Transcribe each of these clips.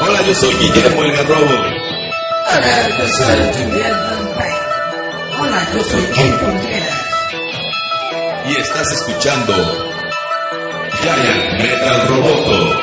Hola, yo soy Guillermo el Garrobo. Hola, yo soy Julián. Hola, yo soy Ken Contreras. Y estás escuchando Giant Metal Roboto.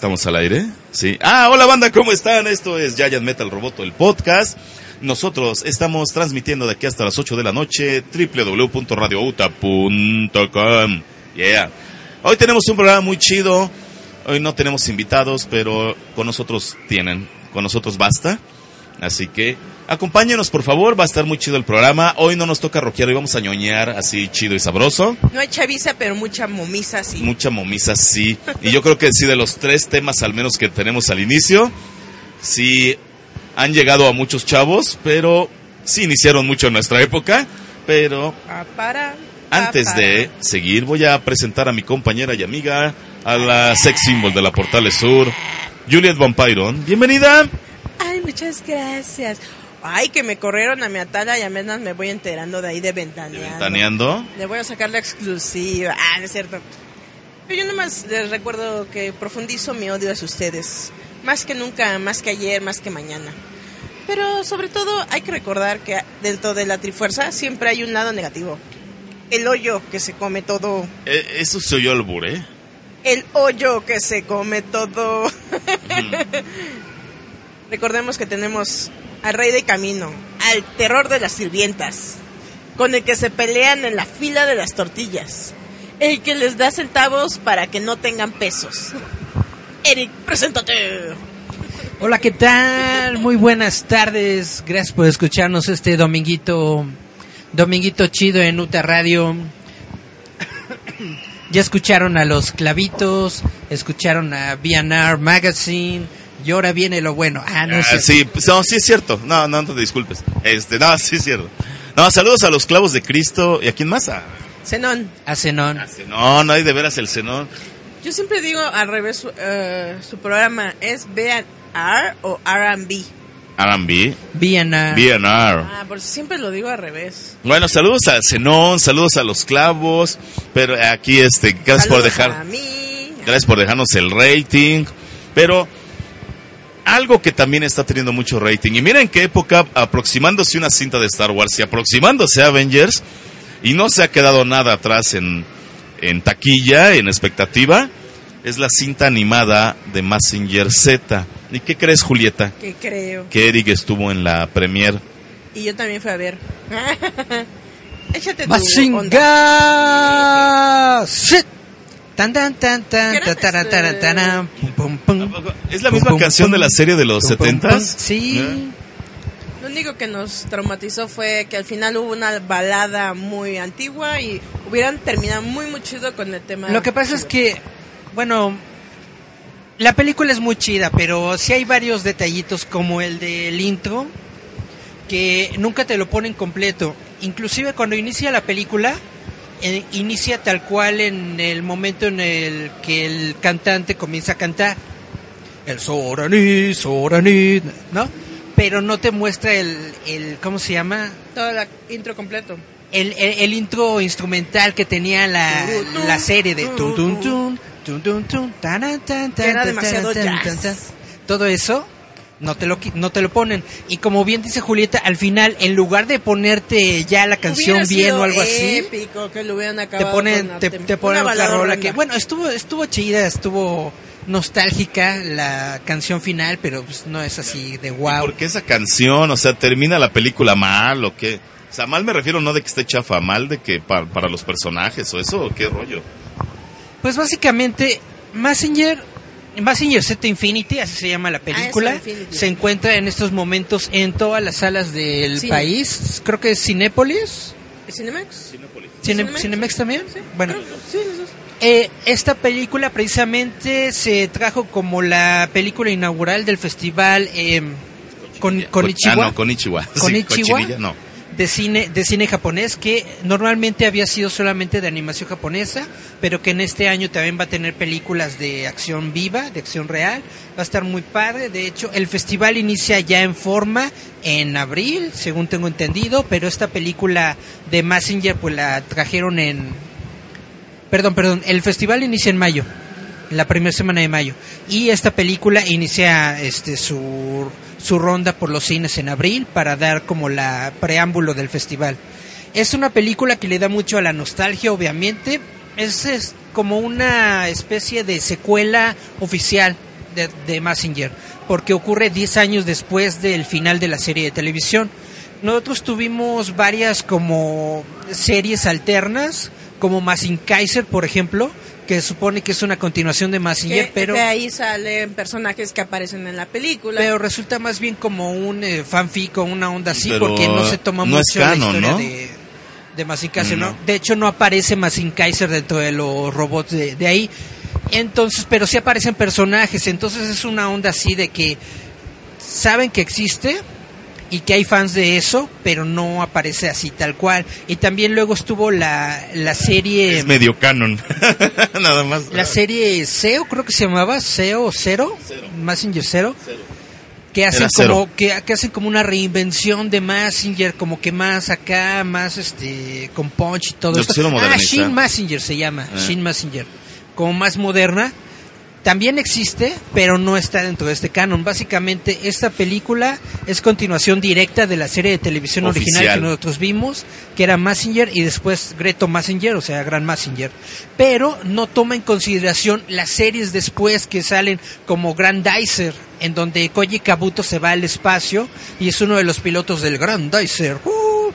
Estamos al aire. Sí. Ah, hola banda, ¿cómo están? Esto es Giant Metal Roboto, el podcast. Nosotros estamos transmitiendo de aquí hasta las 8 de la noche, www.radiouta.com. Yeah. Hoy tenemos un programa muy chido. Hoy no tenemos invitados, pero con nosotros tienen. Con nosotros basta. Así que acompáñenos, por favor. Va a estar muy chido el programa. Hoy no nos toca rockear, hoy vamos a ñoñar así chido y sabroso. No hay chaviza, pero mucha momisa sí. Mucha momisa, sí. Y yo creo que sí, de los tres temas al menos que tenemos al inicio, sí han llegado a muchos chavos, pero sí iniciaron mucho en nuestra época. Pero para, antes de seguir, voy a presentar a mi compañera y amiga, a la sex symbol de la Portales Sur, Juliet Vampiron. Bienvenida. Ay, muchas gracias. Ay, que me corrieron a mi atala y apenas me voy enterando de ahí de ventaneando. Ventaneando. Le voy a sacar la exclusiva. Ah, no es cierto. Pero yo nomás les recuerdo que profundizo mi odio hacia ustedes. Más que nunca, más que ayer, más que mañana. Pero sobre todo hay que recordar que dentro de la Trifuerza siempre hay un lado negativo. El hoyo que se come todo. Eh, eso se oyó al ¿eh? El hoyo que se come todo. Recordemos que tenemos al rey de camino, al terror de las sirvientas, con el que se pelean en la fila de las tortillas, el que les da centavos para que no tengan pesos. Eric, preséntate. Hola, ¿qué tal? Muy buenas tardes. Gracias por escucharnos este dominguito, dominguito chido en Uta Radio. Ya escucharon a los clavitos, escucharon a BNR Magazine y ahora viene lo bueno. Ah, no Ah, sé. sí, pues, no, sí es cierto. No, no, no te disculpes. Este, no, sí es cierto. No, saludos a los clavos de Cristo. ¿Y a quién más? A, Zenón, A Zenón. a Zenón, no hay de veras el Zenón. yo siempre digo al revés, eh, su programa es B&R o R&B. R&B, BNR. BNR. Ah, por siempre lo digo al revés. Bueno, saludos a Zenón, saludos a los clavos. Pero aquí, este, gracias por dejar. A mí. Gracias por dejarnos el rating. Pero algo que también está teniendo mucho rating. Y miren qué época, aproximándose una cinta de Star Wars y aproximándose a Avengers, y no se ha quedado nada atrás en, en taquilla, en expectativa, es la cinta animada de Massinger Z. ¿Y qué crees, Julieta? Que creo. Que Eric estuvo en la premier. Y yo también fui a ver. Échate tu onda. Mazinga. Tan tan tan tan ¿Qué era tan. ¿Es la misma canción de la serie de los setentas? Sí. Lo único que nos traumatizó fue que al final hubo una balada muy antigua y hubieran terminado muy muy chido con el tema. Lo que pasa es que, bueno, la película es muy chida, pero sí hay varios detallitos como el del intro que nunca te lo ponen completo. Inclusive cuando inicia la película, inicia tal cual en el momento en el que el cantante comienza a cantar. El Sorani, Sorani, ¿no? Pero no te muestra el, el ¿cómo se llama? todo el intro completo. el, el, el intro instrumental que tenía la, la serie de tan, jazz. tan, tan. todo eso no te lo no te lo ponen y como bien dice Julieta al final en lugar de ponerte ya la canción bien o algo así épico que lo hubieran te ponen con te, te ponen una otra rola que bueno estuvo estuvo chida estuvo nostálgica la canción final pero pues no es así de wow ¿Por qué esa canción? O sea, ¿termina la película mal o qué? O sea, mal me refiero no de que esté chafa, mal de que pa- para los personajes o eso, o qué rollo. Pues básicamente, Messenger, Messenger Z Infinity, así se llama la película, Ah, es Infinity. se encuentra en estos momentos en todas las salas del Sí. país. Creo que es Cinépolis. ¿Cinemex? Cine- Cinemex. ¿Cinemex también? Sí. Bueno, Sí, eh, esta película precisamente se trajo como la película inaugural del festival eh, con, con Ah, no, Konichiwa. Konichiwa. No. De cine de cine japonés que normalmente había sido solamente de animación japonesa, pero que en este año también va a tener películas de acción viva, de acción real. Va a estar muy padre. De hecho, el festival inicia ya en forma en abril, según tengo entendido, pero esta película de Messenger pues la trajeron en Perdón, perdón, el festival inicia en mayo, la primera semana de mayo, y esta película inicia este su, su ronda por los cines en abril para dar como la preámbulo del festival. Es una película que le da mucho a la nostalgia, obviamente. Es, es como una especie de secuela oficial de, de Messenger, porque ocurre 10 años después del final de la serie de televisión. Nosotros tuvimos varias como series alternas, como Massing Kaiser, por ejemplo, que supone que es una continuación de Massinger, Que pero, de ahí salen personajes que aparecen en la película. pero resulta más bien como un eh, fanfic o una onda así, Pero porque no se toma no mucho canon, la historia ¿no? de, de Massing Kaiser, No. ¿no? De hecho, no aparece Massing Kaiser dentro de los robots de, de ahí. Entonces, pero sí aparecen personajes, entonces es una onda así de que saben que existe y que hay fans de eso, pero no aparece así tal cual. Y también luego estuvo la, la serie... Es medio canon. Nada más. La serie SEO, creo que se llamaba SEO o Cero, Messenger Zero, que hacen Cero. como que, que hacen como una reinvención de Messenger, como que más acá, más este con punch y todo Lo esto. Ah, modernizar. Shin Messenger se llama, Ah. Shin Messenger, como más moderna. También existe, pero no está dentro de este canon. Básicamente, esta película es continuación directa de la serie de televisión original que nosotros vimos, que era Messenger y después Greto Messenger, o sea, Gran Messenger. Pero no toma en consideración las series después que salen como Grandizer, en donde Koji Kabuto se va al espacio y es uno de los pilotos del Grandizer. ¡Uh!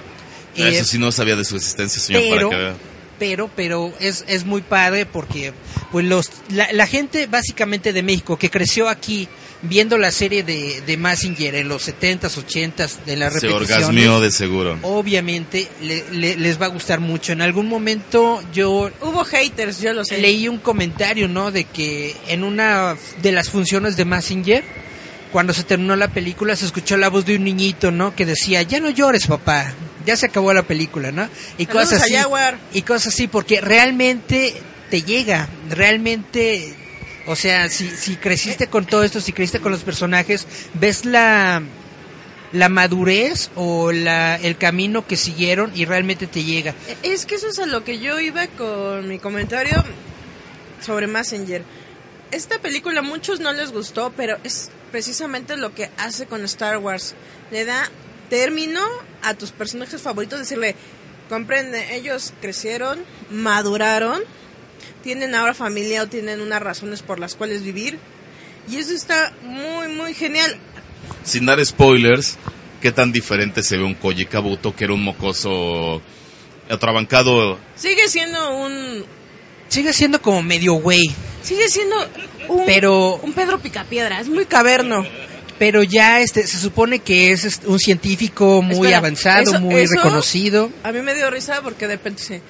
Eso sí no sabía de su existencia, señor, pero, para que vea. Pero, pero es, es muy padre porque pues los, la, la gente básicamente de México que creció aquí viendo la serie de, de Massinger en los 70s, 80s, de las Se orgasmió de seguro. obviamente le- le- les va a gustar mucho. En algún momento yo Hubo haters, yo lo sé. leí un comentario, ¿no? De que en una de las funciones de Massinger, cuando se terminó la película, se escuchó la voz de un niñito, ¿no? Que decía, ya no llores, papá, ya se acabó la película, ¿no? Y Saludos cosas así. Y cosas así, porque realmente te llega, realmente, o sea, si, si creciste con todo esto, si creciste con los personajes, ves la la madurez o la, el camino que siguieron y realmente te llega. Es que eso es a lo que yo iba con mi comentario sobre Messenger. Esta película a muchos no les gustó, pero es precisamente lo que hace con Star Wars. Le da término a tus personajes favoritos, decirle, comprende, ellos crecieron, maduraron, tienen ahora familia o tienen unas razones por las cuales vivir. Y eso está muy, muy genial. Sin dar spoilers, ¿qué tan diferente se ve un Koji Kabuto que era un mocoso atrabancado? Sigue siendo un... Sigue siendo como medio güey. Sigue siendo un, Pero- un Pedro Picapiedra, es muy caverno. Pero ya este se supone que es un científico muy Espera, avanzado, eso- muy eso- reconocido. A mí me dio risa porque de repente dice,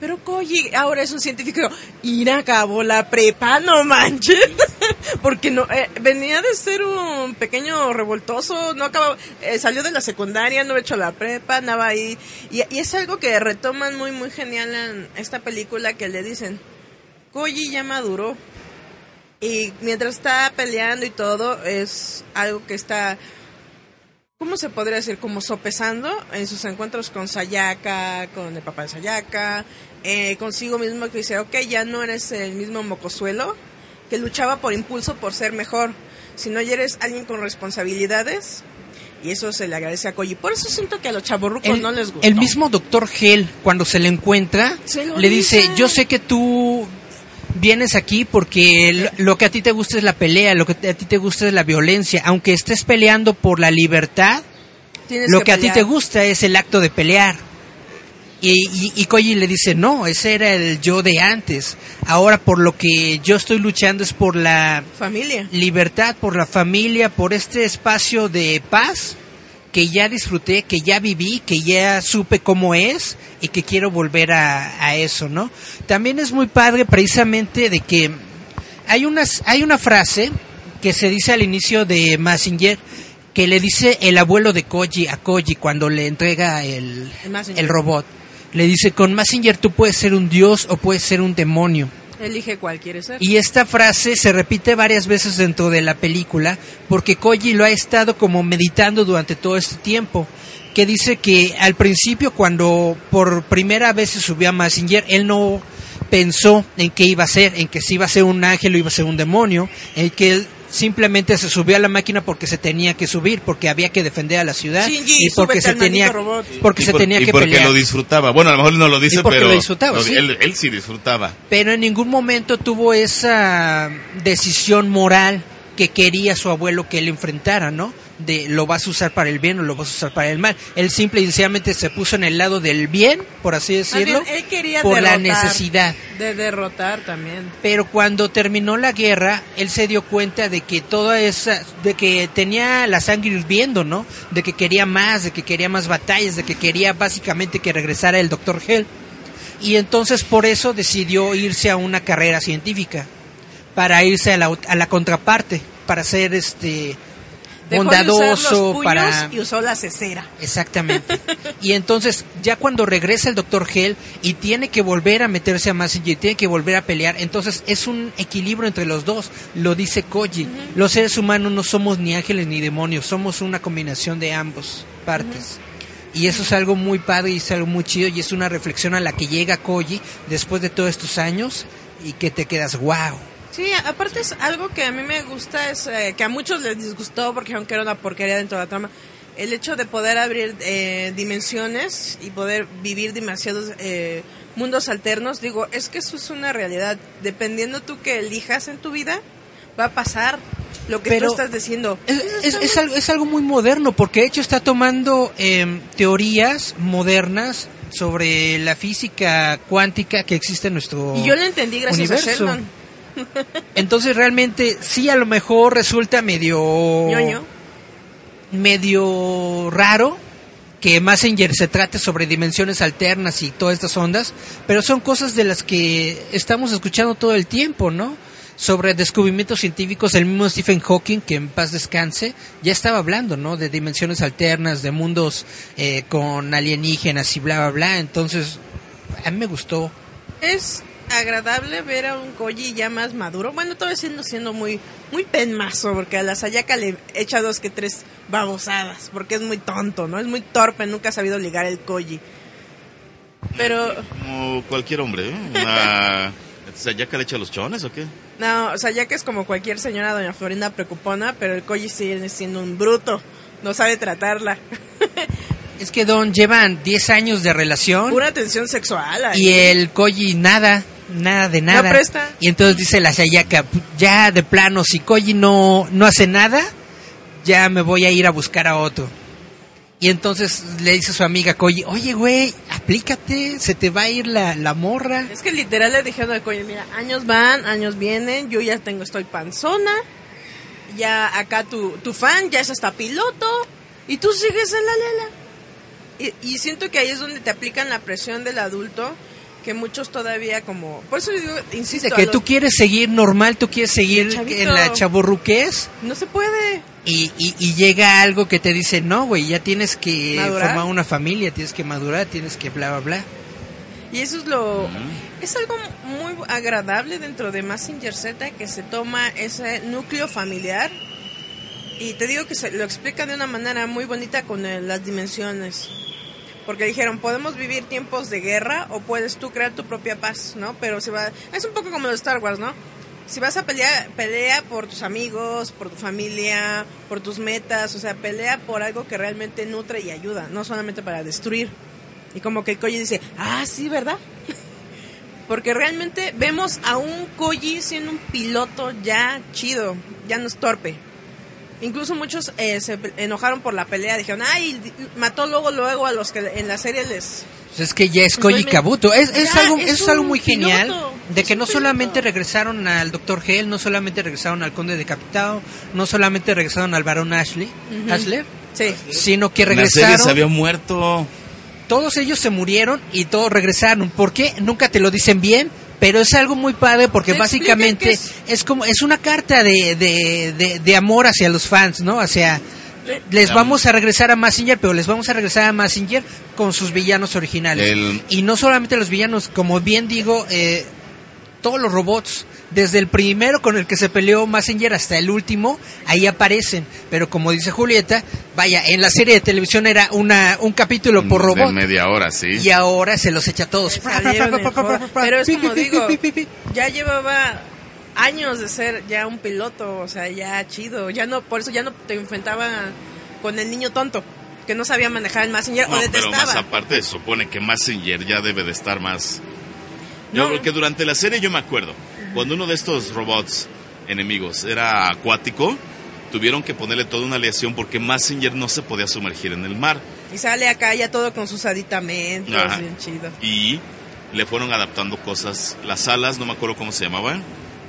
pero Koji ahora es un científico. Ir acabó la prepa, no manches. porque no eh, venía de ser un pequeño revoltoso, no acabó, eh, salió de la secundaria, no había hecho la prepa, andaba ahí. Y, y es algo que retoman muy, muy genial en esta película que le dicen, Koji ya maduró. Y mientras está peleando y todo, es algo que está ¿cómo se podría decir? Como sopesando en sus encuentros con Sayaka, con el papá de Sayaka, eh, consigo mismo que dice, ok, ya no eres el mismo mocosuelo que luchaba por impulso por ser mejor, sino ya eres alguien con responsabilidades. Y eso se le agradece a Koji. Por eso siento que a los chavorrucos El, no les gusta. el mismo doctor Hell, cuando se le encuentra, Se le dice. yo sé que tú vienes aquí porque lo, que a ti te gusta es la pelea, lo que a ti te gusta es la violencia, aunque estés peleando por la libertad, Tienes lo que, a ti te gusta es el acto de pelear. Y, y, y Koji le dice, no, ese era el yo de antes. Ahora por lo que yo estoy luchando es por la Familia. libertad, por la familia, por este espacio de paz que ya disfruté, que ya viví, que ya supe cómo es y que quiero volver a, a eso, ¿no? También es muy padre precisamente de que hay, unas, hay una frase que se dice al inicio de Massinger que le dice el abuelo de Koji a Koji cuando le entrega el, El el robot. Le dice, con Massinger tú puedes ser un dios o puedes ser un demonio. Elige cuál quiere ser. Y esta frase se repite varias veces dentro de la película porque Koji lo ha estado como meditando durante todo este tiempo. Que dice que al principio cuando por primera vez se subió a Massinger, él no pensó en qué iba a ser, en que si iba a ser un ángel o iba a ser un demonio, en que él simplemente se subió a la máquina porque se tenía que subir, porque había que defender a la ciudad Shinji, y porque se tenía porque Y se tenía y que porque pelear. lo disfrutaba. Bueno, a lo mejor no lo dice, Y porque pero lo disfrutaba, sí. él, él sí disfrutaba. pero en ningún momento tuvo esa decisión moral que quería su abuelo que él enfrentara, ¿no? De lo vas a usar para el bien o lo vas a usar para el mal. Él simple y sencillamente se puso en el lado del bien, por así decirlo, bien, él quería por la necesidad. De derrotar también. Pero cuando terminó la guerra, él se dio cuenta de que toda esa, de que tenía la sangre hirviendo, ¿no? De que quería más, de que quería más batallas, de que quería básicamente que regresara el Dr. Hell. Y entonces por eso decidió irse a una carrera científica, para irse a la, a la contraparte, para ser este Dejó de usar los bondadoso, puños para Y usó la cesera. Exactamente. Y entonces, ya cuando regresa el Dr. Hell y tiene que volver a meterse a Massinger, tiene que volver a pelear, entonces es un equilibrio entre los dos, lo dice Koji. Los seres humanos no somos ni ángeles ni demonios, somos una combinación de ambos partes. Y eso es algo muy padre y es algo muy chido y es una reflexión a la que llega Koji después de todos estos años y que te quedas, wow. Sí, aparte es algo que a mí me gusta, es eh, que a muchos les disgustó porque aunque era una porquería dentro de la trama, el hecho de poder abrir eh, dimensiones y poder vivir demasiados eh, mundos alternos, digo, es que eso es una realidad. Dependiendo tú que elijas en tu vida, va a pasar lo que Pero tú estás diciendo. Es, es- es algo, es algo muy moderno, porque de hecho está tomando em, teorías modernas sobre la física cuántica que existe en nuestro Y yo lo entendí gracias universo. a Sheldon. Entonces realmente sí a lo mejor resulta medio Ñoño. medio raro que Messenger se trate sobre dimensiones alternas y todas estas ondas, pero son cosas de las que estamos escuchando todo el tiempo, ¿no? Sobre descubrimientos científicos, el mismo Stephen Hawking, que en paz descanse, ya estaba hablando, ¿no? De dimensiones alternas, de mundos eh, con alienígenas y bla, bla, bla. Entonces, a mí me gustó. Es agradable ver a un Koji ya más maduro. Bueno, todavía siendo, siendo muy muy penmazo, porque a la Sayaka le echa dos que tres babosadas, porque es muy tonto, ¿no? Es muy torpe, nunca ha sabido ligar el Koji. Pero, Como cualquier hombre, ¿eh? Una... O sea, ¿ya que le echa los chones o qué? no, Sayaka es como cualquier señora doña Florinda preocupona, pero el Koji sigue siendo un bruto, no sabe tratarla. Es que Don llevan 10 años de relación. Pura tensión sexual. ahí. Y el Koji nada, nada de nada. presta. Y entonces dice la Sayaka, ya de plano, si Koji no, no hace nada, ya me voy a ir a buscar a otro. Y entonces le dice a su amiga Koji, oye güey, aplícate, se te va a ir la, la morra. Es que literal le dijeron al Koji, mira, años van, años vienen, yo ya tengo, estoy panzona, ya acá tu, tu fan ya es hasta piloto, y tú sigues en la lela. Y, y siento que ahí es donde te aplican la presión del adulto, que muchos todavía como... Por eso digo, insisto, que los- tú quieres seguir normal, tú quieres seguir Chavito. en la chaburruquez. no se puede. Y, y, y llega algo que te dice, no, güey, ya tienes que Madurar. formar una familia, tienes que madurar, tienes que bla, bla, bla. Y eso es lo... Es algo muy agradable dentro de Massinger Z que se toma ese núcleo familiar y te digo que se lo explica de una manera muy bonita con el- las dimensiones. Porque dijeron, podemos vivir tiempos de guerra o puedes tú crear tu propia paz, ¿no? Pero se va... Es un poco como los Star Wars, ¿no? Si vas a pelear, pelea por tus amigos, por tu familia, por tus metas, o sea, pelea por algo que realmente nutre y ayuda, no solamente para destruir. Y como que Koji dice, ah, sí, ¿verdad? Porque realmente vemos a un Koji siendo un piloto ya chido, ya no es torpe. Incluso muchos eh, se enojaron por la pelea, dijeron, ay, mató luego luego a los que en la serie les... Pues es que ya es Estoy Koji Kabuto. Es, es Ya, algo, es algo muy genial. piloto, De que no solamente piloto. regresaron al Dr. Hell, no solamente regresaron al Conde Decapitado, no solamente regresaron al Barón Ashley, Ashler, Sí. sino que En la serie se regresaron. había muerto. Todos ellos se murieron y todos regresaron. ¿Por qué? Nunca te lo dicen bien. Pero es algo muy padre porque Te básicamente es... como es una carta de, de, de, de amor hacia los fans, ¿no? O sea, les vamos a regresar a Massinger, pero les vamos a regresar a Massinger con sus villanos originales. El- Y no solamente los villanos, como bien digo, eh, todos los robots, desde el primero con el que se peleó Massinger hasta el último, ahí aparecen. Pero como dice Julieta, vaya, en la serie de televisión era una un capítulo por De robot. media hora, sí. Y ahora se los echa a todos. Pero es como digo, ya llevaba años de ser ya un piloto, o sea, ya chido, ya no, por eso ya no te enfrentaba con el niño tonto, que no sabía manejar el Messenger No, o pero más detestaba. aparte se supone que Messenger ya debe de estar más... No. Yo creo que durante la serie yo me acuerdo, cuando uno de estos robots enemigos era acuático, tuvieron que ponerle toda una aleación porque Messenger no se podía sumergir en el mar. Y sale acá ya todo con sus aditamentos, Ajá. bien chido. Y le fueron adaptando cosas. Las alas, no me acuerdo cómo se llamaban.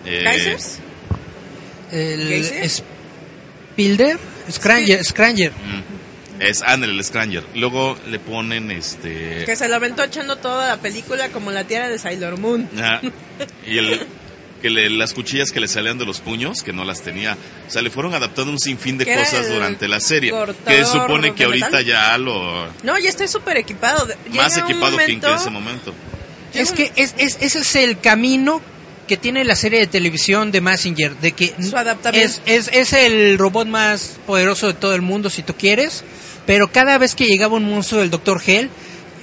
Eh, ¿Kaisers? El. Spilder, Scranger, Scranger. mm, Es Anel, el Scranger. Luego le ponen este... Que se lo aventó echando toda la película como la tierra de Sailor Moon. Ajá. Y el, que le- las cuchillas que le salían de los puños, que no las tenía. O sea, le fueron adaptando un sinfín de cosas durante la serie. cortador Que supone que ahorita metal. ya lo... No, ya estoy súper equipado. Llega Más equipado que en momento- ese momento. Es que es, es- ese es el camino que tiene la serie de televisión de Massinger, de que Su adaptamiento. es, es, es el robot más poderoso de todo el mundo, si tú quieres, pero cada vez que llegaba un monstruo del Dr. Hell,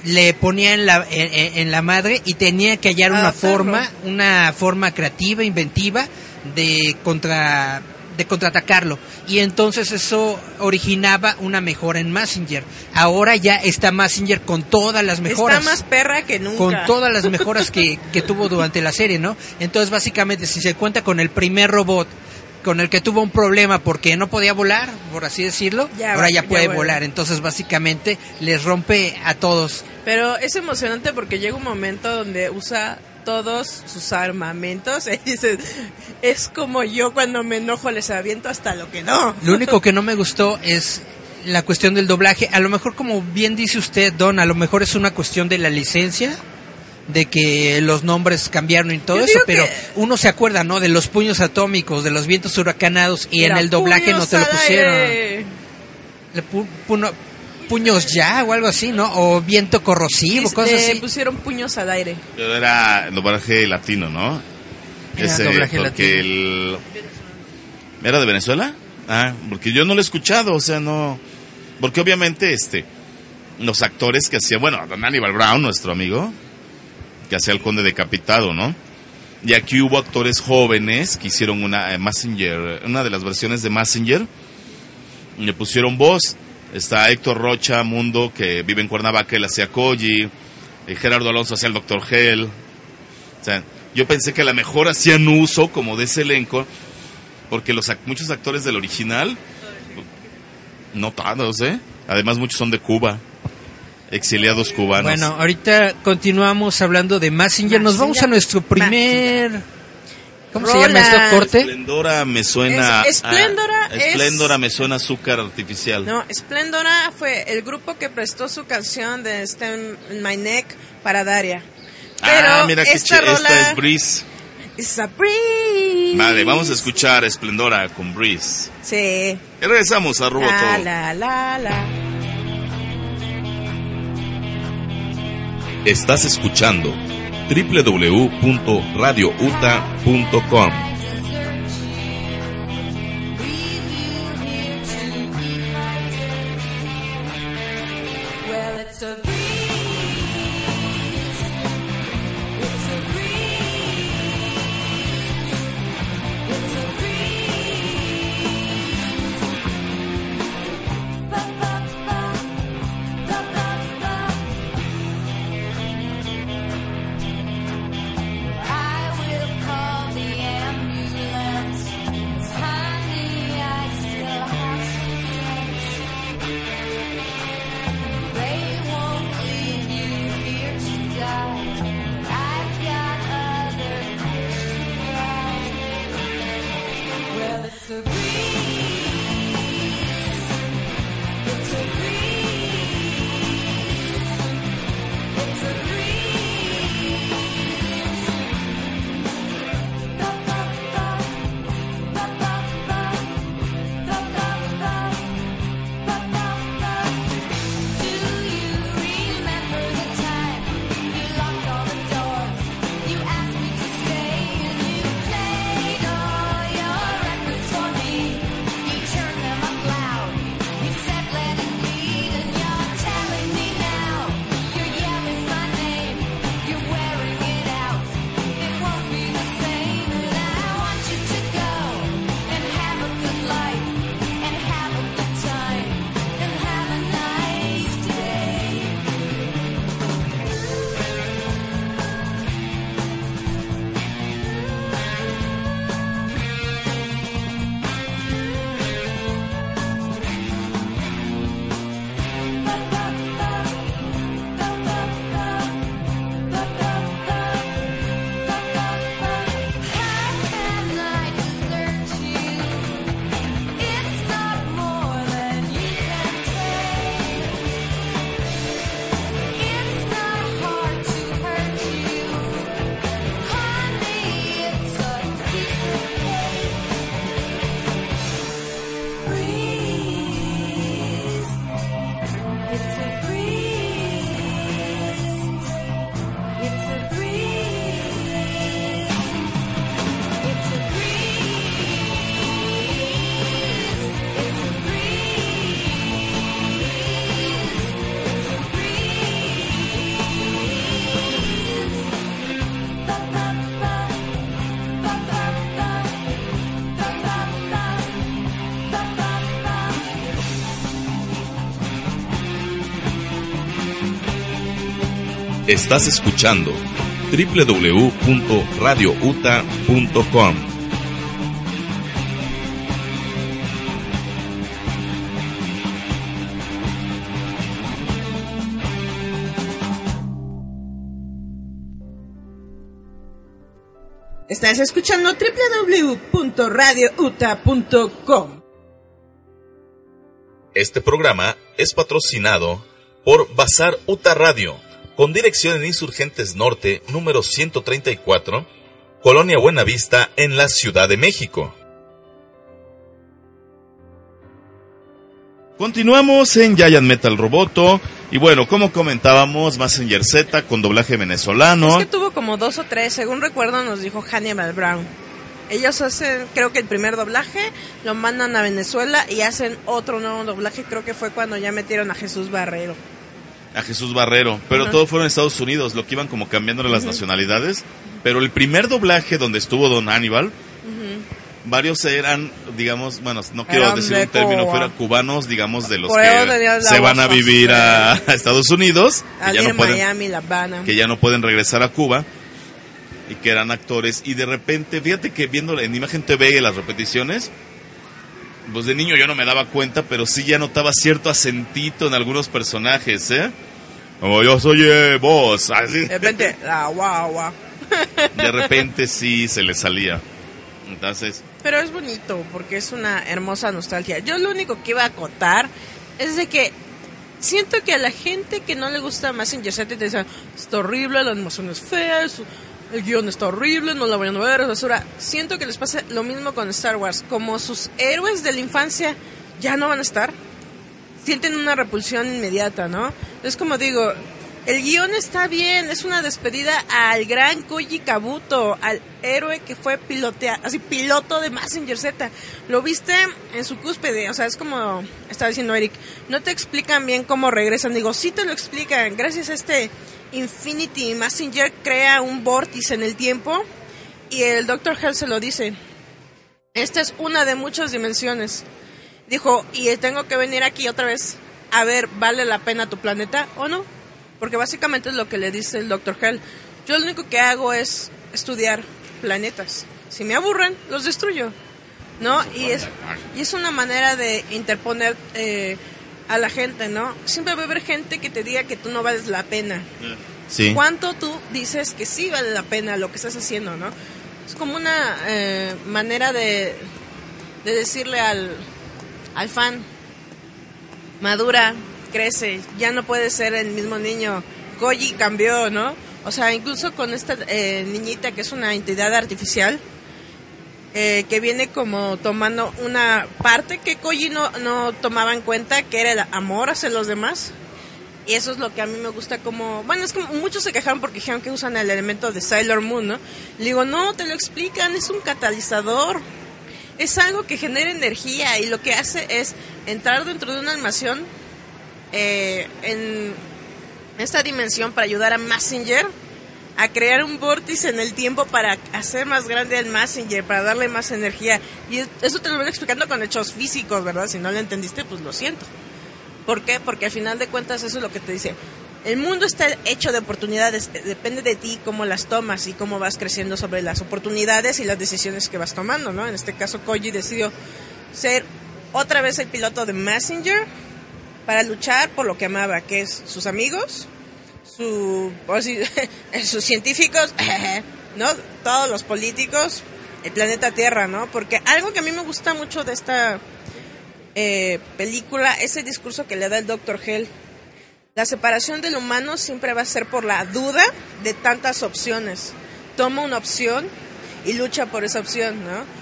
le ponía en la, en, la madre y tenía que hallar una Adaptarlo. forma, una forma creativa, inventiva de contra de contraatacarlo y entonces eso originaba una mejora en Massinger. Ahora ya está Massinger con todas las mejoras Está más perra que nunca. con todas las mejoras que, que tuvo durante la serie, ¿no? Entonces, básicamente, si se cuenta con el primer robot con el que tuvo un problema porque no podía volar, por así decirlo, Ya ahora ya puede volar. Entonces, básicamente, les rompe a todos. Pero es emocionante porque llega un momento donde usa todos sus armamentos y dices, es como yo cuando me enojo les aviento hasta lo que no. Lo único que no me gustó es la cuestión del doblaje. A lo mejor, como bien dice usted, Don, a lo mejor es una cuestión de la licencia, de que los nombres cambiaron y todo Yo eso, pero que- uno se acuerda, ¿no? De los puños atómicos, de los vientos huracanados, y en el doblaje no te lo pusieron. Le pu- puños ya o algo así, ¿no? O viento corrosivo, cosas le así. pusieron puños al aire. Pero era el doblaje latino, ¿no? Era doblaje porque el... ¿Era de Venezuela? Ah, porque yo no lo he escuchado, o sea, no... Porque obviamente, este, los actores que hacían, bueno, Don Aníbal Brown, nuestro amigo, que hacía el conde decapitado, ¿no? Y aquí hubo actores jóvenes que hicieron una eh, Messenger, una de las versiones de Messenger, y le pusieron voz. Está Héctor Rocha Mundo, que vive en Cuernavaca, él hacía Koji, eh, Gerardo Alonso hacía el Doctor Hell. O sea, yo pensé que a lo mejor hacían uso como de ese elenco, porque los muchos actores del original, no todos, ¿eh? Además muchos son de Cuba, exiliados cubanos. Bueno, ahorita continuamos hablando de Massinger. Nos vamos a nuestro primer... ¿Cómo se llama esto? Corte. Esplendora me suena. Es- Esplendora a- es- Esplendora me suena azúcar artificial. No, Splendora fue el grupo que prestó su canción de Stem in My Neck para Daria. Pero ah, mira que esta rola esta es Breeze. is a breeze. Vale, vamos a escuchar Esplendora con Breeze. Sí. Y regresamos a Roboto. La, la, la, la. Estás escuchando www.radiouta.com. Estás escuchando www.radiouta.com. Estás escuchando www.radiouta.com. Este programa es patrocinado por Bazar Uta Radio, con dirección en Insurgentes Norte, número 134, Colonia Buenavista, en la Ciudad de México. Continuamos en Giant Metal Roboto. Y bueno, como comentábamos, Messenger Z con doblaje venezolano. Es que tuvo como dos o tres, según recuerdo nos dijo Hannibal Brown. Ellos hacen, creo que el primer doblaje, lo mandan a Venezuela y hacen otro nuevo doblaje, creo que fue cuando ya metieron a Jesús Barrero. A Jesús Barrero, pero Ajá. todo fueron en Estados Unidos, lo que iban como cambiándole las nacionalidades. Pero el primer doblaje donde estuvo Don Hannibal, varios eran, digamos, bueno, no quiero Eran decir de un término, Cuba. fueran cubanos, digamos, de los Por que la se van a vivir a, a Estados Unidos, que ya, no en pueden, Miami, La Habana. que ya no pueden regresar a Cuba, y que eran actores, y de repente, fíjate que viendo en Imagen TV las repeticiones, pues de niño yo no me daba cuenta, pero sí ya notaba cierto acentito en algunos personajes, ¿eh? Como yo soy eh, vos, así. De repente, la guagua. De repente sí se le salía. Entonces, Pero es bonito porque es una hermosa nostalgia. Yo lo único que iba a acotar es de que siento que a la gente que no le gusta más Z te dicen, está horrible, la animación es fea, es- el guion está horrible, no la vayan a ver, es basura. Siento que les pasa lo mismo con Star Wars. Como sus héroes de la infancia ya no van a estar, sienten una repulsión inmediata, ¿no? Es como digo, el guion está bien, es una despedida al gran Koji Kabuto, al héroe que fue pilotea, así piloto de Messenger Z. Lo viste en su cúspide, o sea, es como estaba diciendo Eric, no te explican bien cómo regresan. Digo, sí te lo explican, gracias a este Infinity Messenger crea un vórtice en el tiempo y el Dr. Hell se lo dice. Esta es una de muchas dimensiones. Dijo, y tengo que venir aquí otra vez a ver, ¿vale la pena tu planeta o no? Porque básicamente es lo que le dice el Dr. Hell. Yo lo único que hago es estudiar planetas. Si me aburren, los destruyo. ¿No? Y es, y es una manera de interponer eh, a la gente, ¿no? Siempre va a haber gente que te diga que tú no vales la pena. sí. ¿Cuánto tú dices que sí vale la pena lo que estás haciendo, no? Es como una eh, manera de, de decirle al, al fan, madura, crece, ya no puedes ser el mismo niño. Koji cambió, ¿no? O sea, incluso con esta eh, niñita que es una entidad artificial, eh, que viene como tomando una parte que Koji no, no tomaba en cuenta, que era el amor hacia los demás. Y eso es lo que a mí me gusta como... Bueno, es como muchos se quejaron porque dijeron que usan el elemento de Sailor Moon, ¿no? Le digo, no, te lo explican, es un catalizador. Es algo que genera energía y lo que hace es entrar dentro de una animación eh, en esta dimensión para ayudar a Messenger a crear un vórtice en el tiempo para hacer más grande al Messenger, para darle más energía. Y es- eso te lo voy explicando con hechos físicos, ¿verdad? Si no lo entendiste, pues lo siento. ¿Por qué? Porque al final de cuentas eso es lo que te dice. El mundo está hecho de oportunidades, eh, depende de ti cómo las tomas y cómo vas creciendo sobre las oportunidades y las decisiones que vas tomando, ¿no? En este caso Koji decidió ser otra vez el piloto de Messenger para luchar por lo que amaba, que es sus amigos, su, sus científicos, ¿no? Todos los políticos, el planeta Tierra, ¿no? Porque algo que a mí me gusta mucho de esta eh, película es el discurso que le da el Dr. Hell. La separación del humano siempre va a ser por la duda de tantas opciones. Toma una opción y lucha por esa opción, ¿no?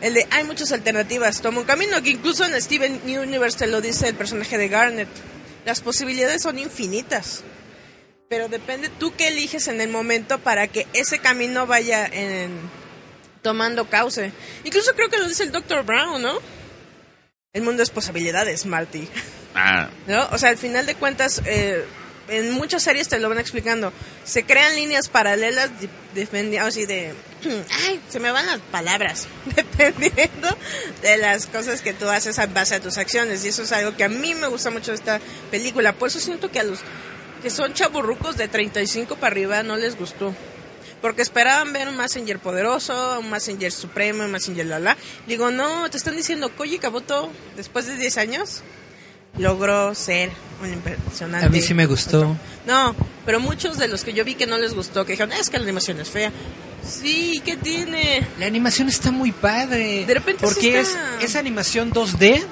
El de hay muchas alternativas, toma un camino, que incluso en Steven Universe te lo dice el personaje de Garnet. Las posibilidades son infinitas, pero depende tú qué eliges en el momento para que ese camino vaya en, tomando cauce. Incluso creo que lo dice el Dr. Brown, ¿no? El mundo es posibilidades, Marty. Ah, ¿No? O sea, al final de cuentas, eh, en muchas series te lo van explicando. Se crean líneas paralelas de- dependiendo así de... Ay, se me van las palabras. Dependiendo de las cosas que tú haces en base a tus acciones. Y eso es algo que a mí me gusta mucho de esta película. Por eso siento que a los que son chaburrucos de 35 para arriba no les gustó. Porque esperaban ver un Messenger poderoso, un Messenger supremo, un Messenger la la. Digo, no, te están diciendo Koji Kabuto, después de 10 años, logró ser un impresionante. A mí sí me gustó. No, pero muchos de los que yo vi que no les gustó, que dijeron, es que la animación es fea. Sí, ¿qué tiene? La animación está muy padre. De repente sí Porque está. es, es animación 2D,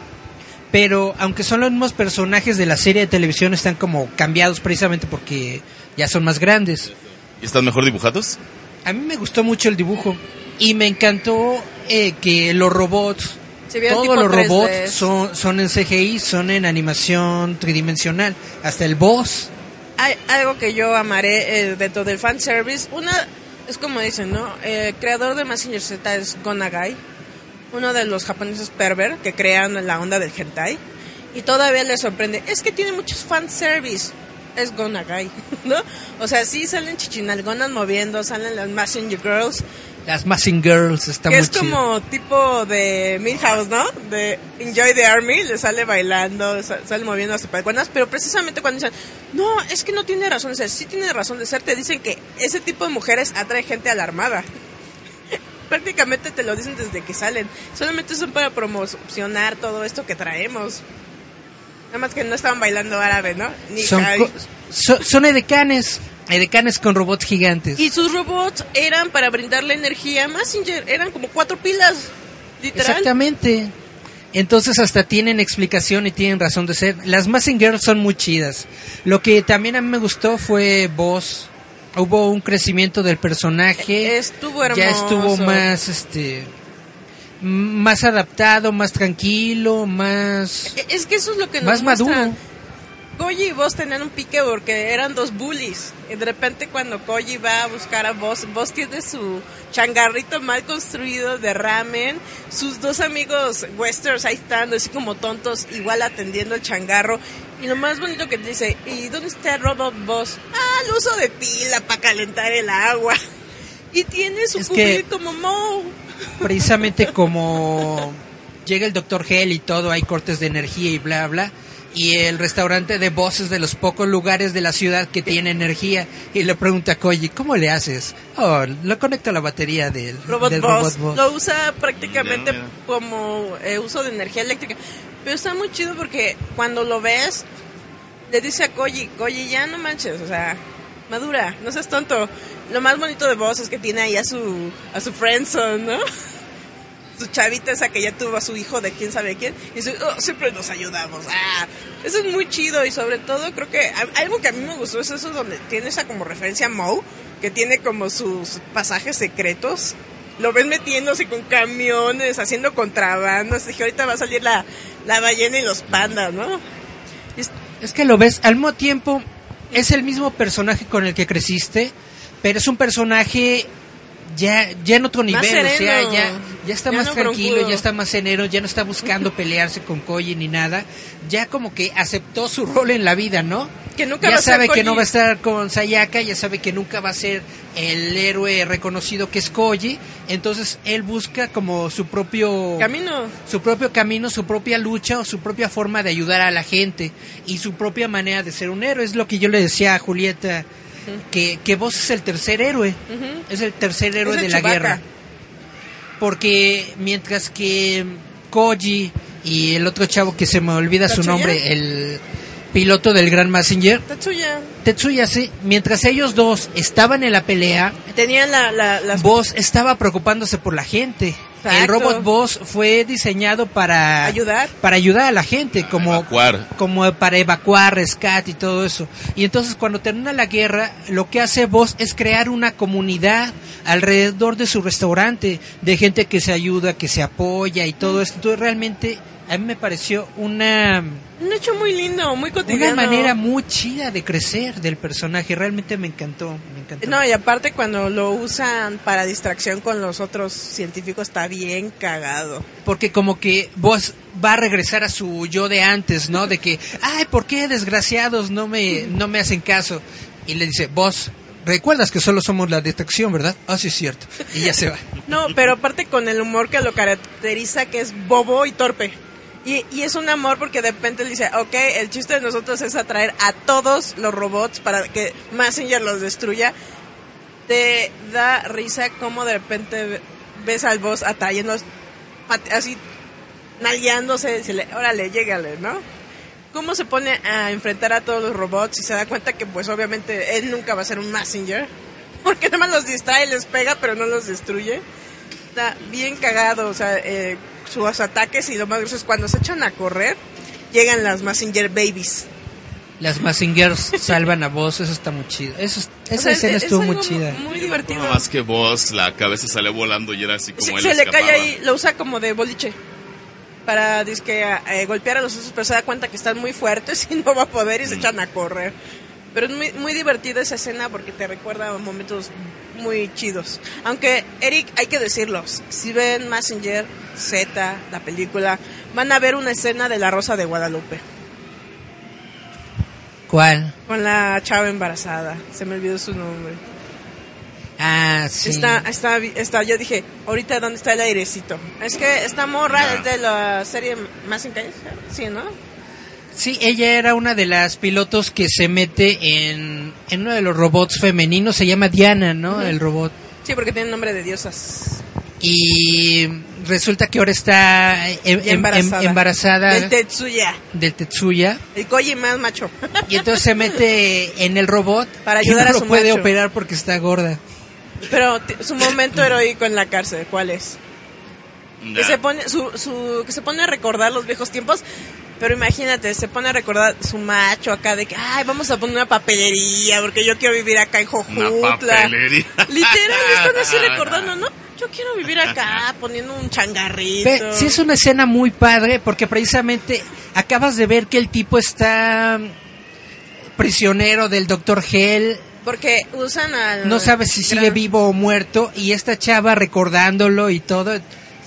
pero aunque son los mismos personajes de la serie de televisión, están como cambiados precisamente porque ya son más grandes. ¿Y están mejor dibujados? A mí me gustó mucho el dibujo y me encantó eh, que los robots, Todos los 3D. robots son, son en CGI, son en animación tridimensional. Hasta el boss. Hay algo que yo amaré eh, dentro del fanservice. Una, es como dicen, ¿no? El creador de Massinger Z es Gonagai, uno de los japoneses pervert que crean la onda del hentai. Y todavía le sorprende. Es que tiene muchos fanservice. Es Gonagai, ¿no? O sea, sí salen chichinalgonas moviendo, salen las Messenger Girls. Las Massing Girls, está que muy es chido. como tipo de Milhouse, ¿no? De Enjoy the Army, le sale bailando, sa- sale moviendo las palcuanas, pero precisamente cuando dicen, no, es que no tiene razón de ser, sí tiene razón de ser, te dicen que ese tipo de mujeres atrae gente a la armada. Prácticamente te lo dicen desde que salen, solamente son para promocionar todo esto que traemos. Nada más que no estaban bailando árabe, ¿no? Ni Son, son edecanes, edecanes con robots gigantes. Y sus robots eran para brindarle energía a Messenger, eran como cuatro pilas, literal. Exactamente. Entonces hasta tienen explicación y tienen razón de ser. Las Massing Girls son muy chidas. Lo que también a mí me gustó fue Boss. Hubo un crecimiento del personaje. Estuvo hermoso. Ya estuvo más, este, más adaptado, más tranquilo, más, E- Es que eso es lo que nos más maduro. Koji y Boss tenían un pique porque eran dos bullies. Y de repente cuando Koji va a buscar a Boss, Boss tiene su changarrito mal construido de ramen. Sus dos amigos westerns ahí están, así como tontos, igual atendiendo el changarro. Y lo más bonito que dice, ¿y dónde está Robot Boss? Ah, el uso de pila para calentar el agua. Y tiene su cubil como precisamente como llega el doctor Hell y todo, hay cortes de energía y bla, bla. Y el restaurante de Boss es de los pocos lugares de la ciudad que tiene energía. Y le pregunta a Koji, ¿cómo le haces? Oh, lo conecto a la batería del, Robot, del Boss. robot Boss. Lo usa prácticamente como eh, uso de energía eléctrica. Pero está muy chido porque cuando lo ves, le dice a Koji, Koji, ya no manches, o sea, madura, no seas tonto. Lo más bonito de Boss es que tiene ahí a su, a su friendzone, ¿no? Su chavita esa que ya tuvo a su hijo de quién sabe quién. Y dice, "Oh, siempre nos ayudamos. Ah, eso es muy chido y sobre todo creo que algo que a mí me gustó es eso donde tiene esa como referencia a Moe, que tiene como sus pasajes secretos. Lo ves metiéndose con camiones, haciendo contrabandas. Dije, ahorita va a salir la, la ballena y los pandas, ¿no? Es- Es que lo ves, al mismo tiempo es el mismo personaje con el que creciste, pero es un personaje ya, ya en otro nivel, o sea, ya, ya está Ya más no tranquilo, broncudo. ya está más enero, ya no está buscando pelearse con Koji ni nada, ya como que aceptó su rol en la vida, ¿no? Que nunca ya va a ser sabe que Koji. no va a estar con Sayaka, ya sabe que nunca va a ser el héroe reconocido que es Koji, entonces él busca como su propio Camino. su propio camino, su propia lucha o su propia forma de ayudar a la gente y su propia manera de ser un héroe. Es lo que yo le decía a Julieta, que, que vos es el tercer héroe, es el tercer héroe Es de la Chewbacca. guerra. Porque mientras que Koji y el otro chavo que se me olvida su nombre, el piloto del Gran Messenger, Tatsuya. Tetsuya, sí, mientras ellos dos estaban en la pelea, Tenían la, la, las Boss estaba preocupándose por la gente. El robot Boss fue diseñado para Ayudar. para ayudar a la gente, como evacuar. como para evacuar, rescate y todo eso. Y entonces cuando termina la guerra, lo que hace Boss es crear una comunidad alrededor de su restaurante de gente que se ayuda, que se apoya y todo esto. Entonces realmente a mí me pareció una Un hecho muy lindo, muy una cotidiano. manera muy chida de crecer del personaje. Realmente me encantó, me encantó. No, y aparte cuando lo usan para distracción con los otros científicos está bien cagado. porque como que vos va a regresar a su yo de antes, ¿no? De que, ay, ¿por qué desgraciados no me, no me hacen caso? Y le dice, vos, recuerdas que solo somos la detección, ¿verdad? Ah, sí, es cierto. Y ya se va. No, pero aparte con el humor que lo caracteriza que es bobo y torpe. Y, y es un amor porque de repente él dice, ok, el chiste de nosotros es atraer a todos los robots para que Messenger los destruya. Te da risa como de repente ves al boss atrayendo así, nalgueándose, decirle, órale, llégale, ¿no? Cómo se pone a enfrentar a todos los robots y se da cuenta que pues obviamente él nunca va a ser un Messenger. Porque nada más los distrae, les pega, pero no los destruye. Está bien cagado, o sea, eh, sus ataques y lo más gracioso es cuando se echan a correr, llegan las Messenger Babies. Las Massingers salvan a vos, eso está muy chido. Eso, esa O sea, escena es- estuvo es muy chida. Muy divertido. Más que vos, la cabeza sale volando y era así como Se, él se le cae ahí, lo usa como de boliche para disque, eh, golpear a los osos, pero se da cuenta que están muy fuertes y no va a poder y se echan a correr. Pero es muy, muy divertida esa escena porque te recuerda a momentos muy chidos. Aunque, Eric, hay que decirlo, si ven Messenger Z, la película, van a ver una escena de La Rosa de Guadalupe. ¿Cuál? Con la chava embarazada. Se me olvidó su nombre. Ah, sí. Está, está, está, yo dije, ahorita dónde está el airecito. Es que esta morra es de la serie más en calle, sí, ¿no? Sí, ella era una de las pilotos que se mete en, en uno de los robots femeninos, se llama Diana, ¿no? El robot. Sí, porque tiene nombre de diosas. Y resulta que ahora está em- em- embarazada. em- embarazada Del Tetsuya. del Tetsuya. El Koji más macho. Y entonces se mete en el robot Para y ayudar no a lo su puede macho. operar porque está gorda. Pero su momento heroico en la cárcel, ¿cuál es? Que se pone, su, su, que se pone a recordar los viejos tiempos. Pero imagínate, se pone a recordar su macho acá de que, ay, vamos a poner una papelería porque yo quiero vivir acá en Una Jojutla. papelería. Literal, están así recordando, ¿no? Yo quiero vivir acá poniendo un changarrito. Ve, sí es una escena muy padre porque precisamente acabas de ver que el tipo está prisionero del Dr. Hell, Porque usan al... no sabe si sigue gran- vivo o muerto y esta chava recordándolo y todo, sí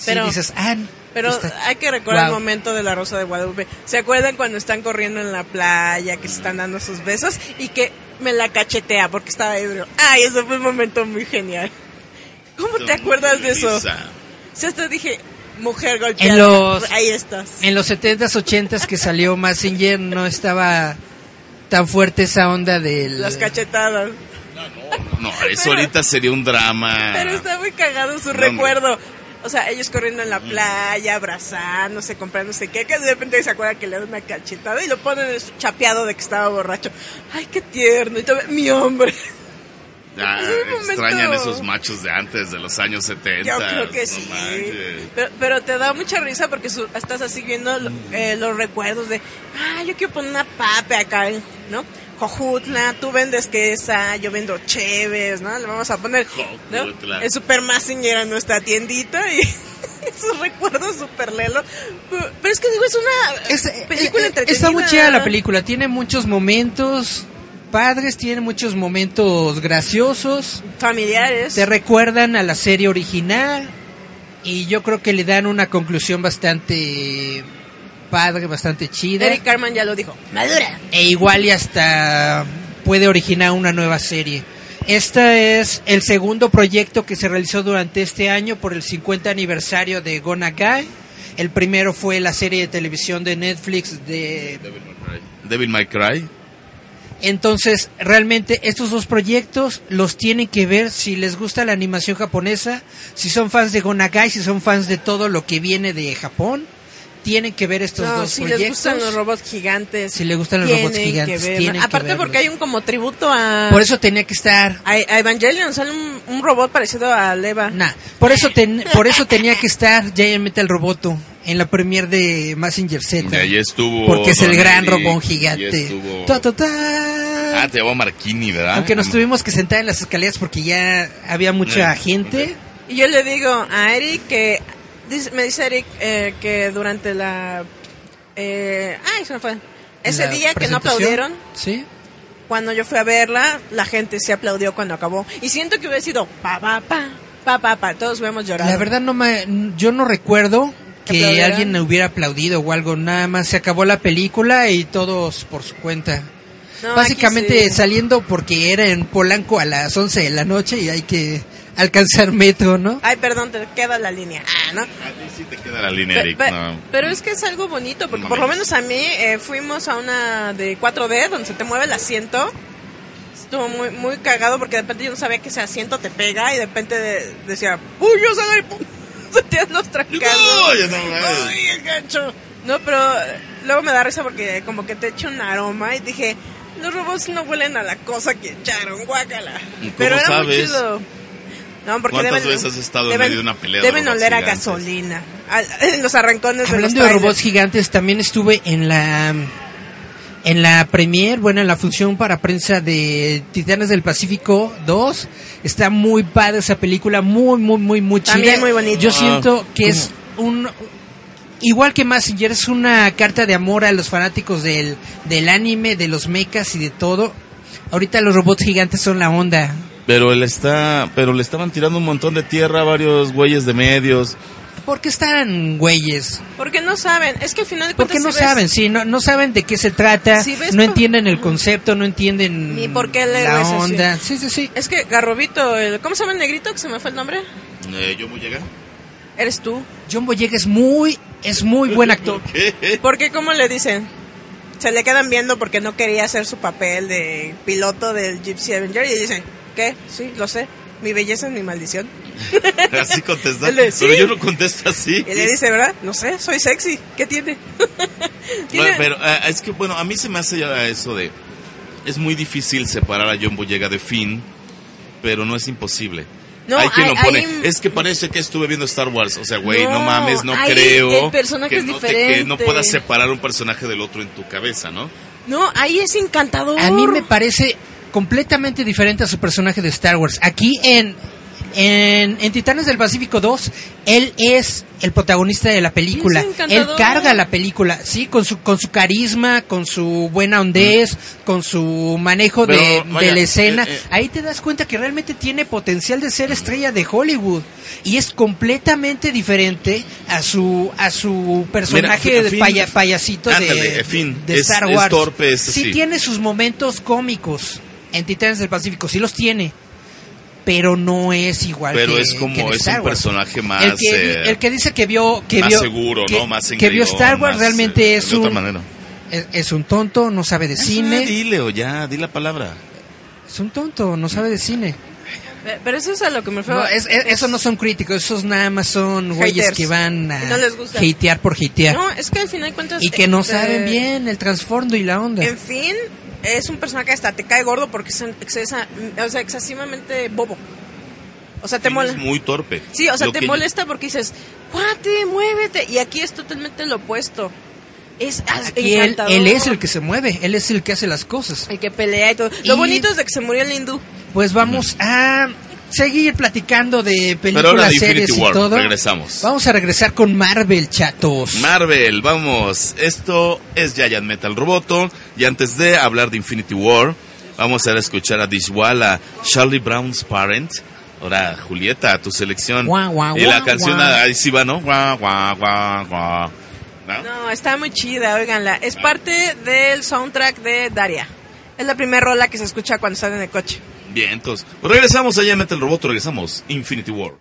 Pero- dices, ah, Pero está- hay que recordar el momento de la Rosa de Guadalupe. ¿Se acuerdan cuando están corriendo en la playa, que se están dando sus besos y que me la cachetea porque estaba ebrio? Ay, eso fue un momento muy genial. ¿Cómo te acuerdas de eso? O sea, hasta dije, mujer golpeada. En los- Ahí estás. En los 70s, 80s que salió Massinger no estaba tan fuerte esa onda del... Las cachetadas. No, eso ahorita sería un drama. Pero está muy cagado su No, recuerdo. O sea, ellos corriendo en la playa, abrazándose, sé qué, que de repente se acuerda que le dan una cachetada y lo ponen chapeado de que estaba borracho. Ay, qué tierno. Y todavía, mi hombre. Es momento- extrañan esos machos de antes, de los años 70. Yo creo que no sí. Pero, pero te da mucha risa porque su- estás así viendo lo- eh, los recuerdos de, ah, yo quiero poner una pape acá, en- ¿no? Jojutla, tú vendes quesa, yo vendo cheves, ¿no? Le vamos a poner, ¿no? El Super Massinger a nuestra tiendita y esos recuerdos super lelo. Pero, es que digo, es una Es- película eh, eh, entretenida. Está muy chida la película, tiene muchos momentos padres, tiene muchos momentos graciosos, Familiares. te recuerdan a la serie original y yo creo que le dan una conclusión bastante padre, bastante chida. Eric Carman ya lo dijo. Madura. E igual y hasta puede originar una nueva serie. Este es el segundo proyecto que se realizó durante este año por el 50 aniversario de Gonna Guy. El primero fue la serie de televisión de Netflix de Devil May Cry. Devil May Cry. Entonces, realmente estos dos proyectos los tienen que ver si les gusta la animación japonesa, si son fans de Gonagai, si son fans de todo lo que viene de Japón, tienen que ver estos No, dos si proyectos. les gustan los robots gigantes. Si les gustan los robots gigantes, que tienen que Aparte porque hay un como tributo a... Por eso tenía que estar A, a Evangelion sale un, un robot parecido a Leva. Nah, por eso ten- por eso tenía que estar Giant Metal Roboto en la premier de Massinger Z. Ahí estuvo. Porque es el gran robón gigante. estuvo- Ta, ta, ta. Ah, te llamó Marquini, ¿verdad? Aunque nos tuvimos que sentar en las escaleras porque ya había mucha Eh, gente. Y yo le digo a Eric que... dice- me dice Eric eh, que durante la... Eh, ay, se me fue. Ese día que no aplaudieron, Sí. cuando yo fui a verla, la gente se aplaudió cuando acabó. Y siento que hubiera sido pa, pa, pa, pa, pa, pa. Todos hubiéramos llorado. La verdad no me, yo no recuerdo que ¿Aplaudieran? alguien hubiera aplaudido o algo. Nada más se acabó la película y todos por su cuenta. No, Básicamente sí. saliendo porque era en Polanco a las 11 de la noche y hay que alcanzar metro, ¿no? Ay, perdón, te queda la línea. Ah, ¿no? A ti sí te queda la línea, Eric. pe- no. Pero es que es algo bonito, porque No por lo menos a mí eh, fuimos a una de 4D donde se te mueve el asiento. Estuvo muy muy cagado porque de repente yo no sabía que ese asiento te pega y de repente de- decía, ¡Uy, yo soy! ¡Pum! Sentías los trancados. No, no. ¡Ay, el gancho! No, pero luego me da risa porque como que te echa un aroma y dije, los robots no huelen a la cosa que echaron, guácala. ¿Y cómo Pero era muy sabes? chido. No, porque ¿Cuántas deben, veces has estado en deben- medio de una pelea de Deben robots oler a gigantes? gasolina. En los arrancones de los Hablando de robots gigantes, también estuve en la en la premier, bueno, en la función para prensa de Titanes del Pacífico 2. Está muy padre esa película, muy, muy, muy, muy chida. También muy bonito. Yo Ah, siento que es un... Igual que Massinger, es una carta de amor a los fanáticos del, del anime, de los mechas y de todo. Ahorita los robots gigantes son la onda. Pero él está, pero le estaban tirando un montón de tierra a varios güeyes de medios. ¿Por qué están güeyes? Porque no saben. Es que al final de Porque cuentas. no si ves- saben, sí, no, no saben de qué se trata, Si ves no por- entienden el concepto, no entienden Ni por qué la onda. Sí, sí, sí. Es que Garrobito, el, ¿cómo se llama el negrito que se me fue el nombre? Eh, ¿Yo voy a llegar? Eres tú. John Boyega es muy, es muy buen actor. ¿Qué? Porque, ¿cómo le dicen? Se le quedan viendo porque no quería hacer su papel de piloto del Gypsy Avenger y dicen, ¿qué? Sí, lo sé. Mi belleza es mi maldición. Así contesta. Él de, "Sí". Pero yo no contesto así. Y le dice, ¿verdad? No sé, soy sexy. ¿Qué tiene? Tiene- Bueno, pero ah, es que, bueno, a mí se me hace ya eso de... Es muy difícil separar a John Boyega de Finn, pero no es imposible. No, hay quien hay- lo pone. hay- Es que parece que estuve viendo Star Wars. O sea, güey, no, No, mames, no ahí creo. el personaje que es no te- diferente. que no puedas separar un personaje del otro en tu cabeza, ¿no? No, ahí es encantador. A mí me parece completamente diferente a su personaje de Star Wars. Aquí en, en, en Titanes del Pacífico 2, él es el protagonista de la película. Él carga la película, sí, con su, con su carisma, con su buena hondez, con su manejo de, vaya, de la escena. eh, eh. Ahí te das cuenta que realmente tiene potencial de ser estrella de Hollywood. Y es completamente diferente a su, a su personaje Mira, de paya- payasito de, de Es- Star es Wars. torpe, es sí tiene sus momentos cómicos en Titanes del Pacífico, sí los tiene. Pero no es igual Pero que- es que como, en es Star un Wars. personaje más... el, que, eh, el que dice que vio que más vio seguro, que, ¿no? Más que vio Star Wars más, realmente eh, es de otra un manera. es, es un tonto, no sabe de Ah, cine, dile o ya, di la palabra. es un tonto, no sabe de cine. Pe- Pero eso es a lo que me refiero. No, es, es- eso no son críticos, esos nada más son güeyes que van a no les gusta. hatear por hatear No, es que al final de cuentas. y que no eh, saben eh, bien el trasfondo y la onda. En fin, es un personaje que hasta te cae gordo porque es excesa- o sea, excesivamente bobo. O sea, te molesta. es muy torpe. Sí, o sea, Lo te que- molesta porque dices, cuate, muévete. Y aquí es totalmente lo opuesto. Es Aquí él, encantador. él es el que se mueve, él es el que hace las cosas. El que pelea y todo. Y- Lo bonito es de que se murió el hindú. Pues vamos a seguir platicando de Pero ahora películas, de series Infinity y War, todo. regresamos. Vamos a regresar con Marvel, chatos. Marvel, vamos. Esto es Giant Metal Roboto. Y antes de hablar de Infinity War, vamos a escuchar a Dishwala, Charlie Brown's Parent. Ahora, Julieta, tu selección. Y la canción, guau. ahí sí va, ¿no? ¿No? No, está muy chida, oiganla. Es parte del soundtrack de Daria. Es la primera rola que se escucha cuando están en el coche. Bien, entonces. Pues regresamos a Giant Metal Roboto, regresamos. Infinity War.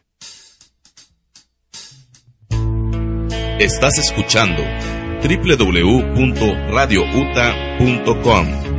Estás escuchando www.radiouta.com.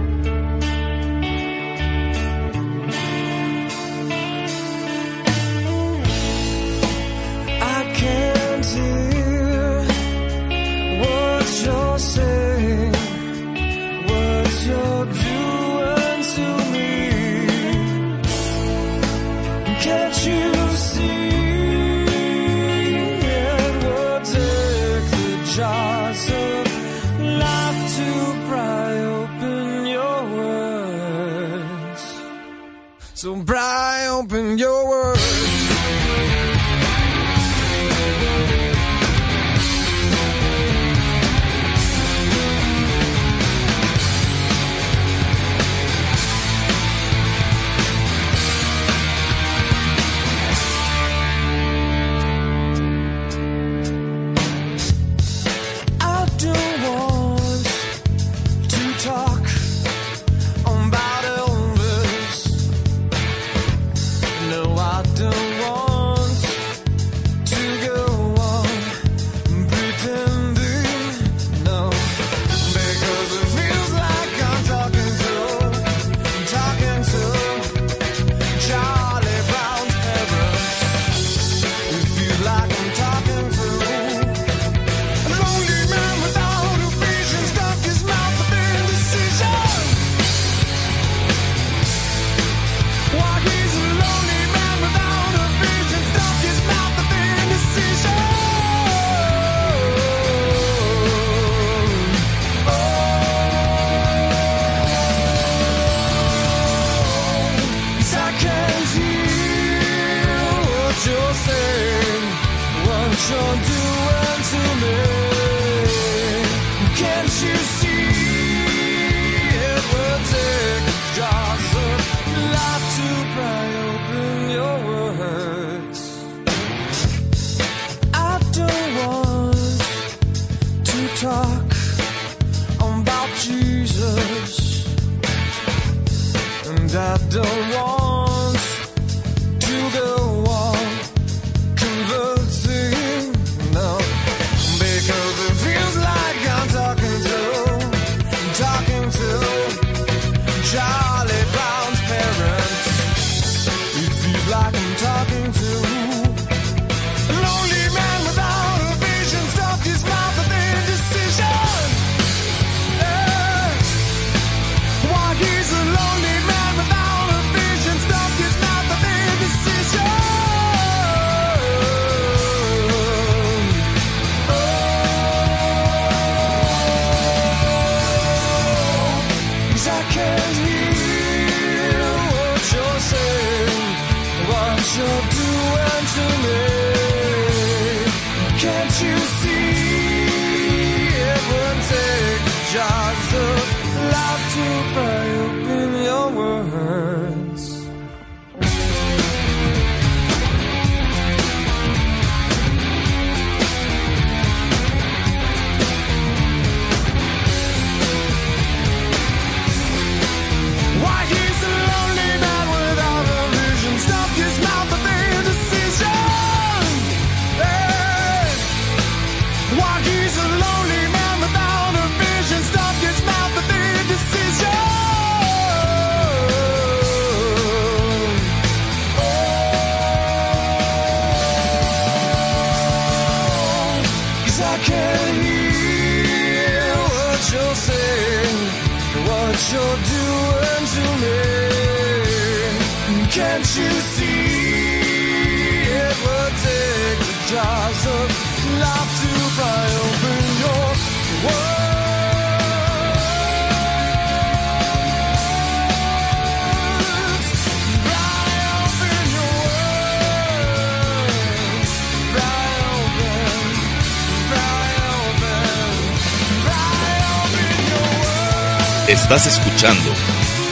Estás escuchando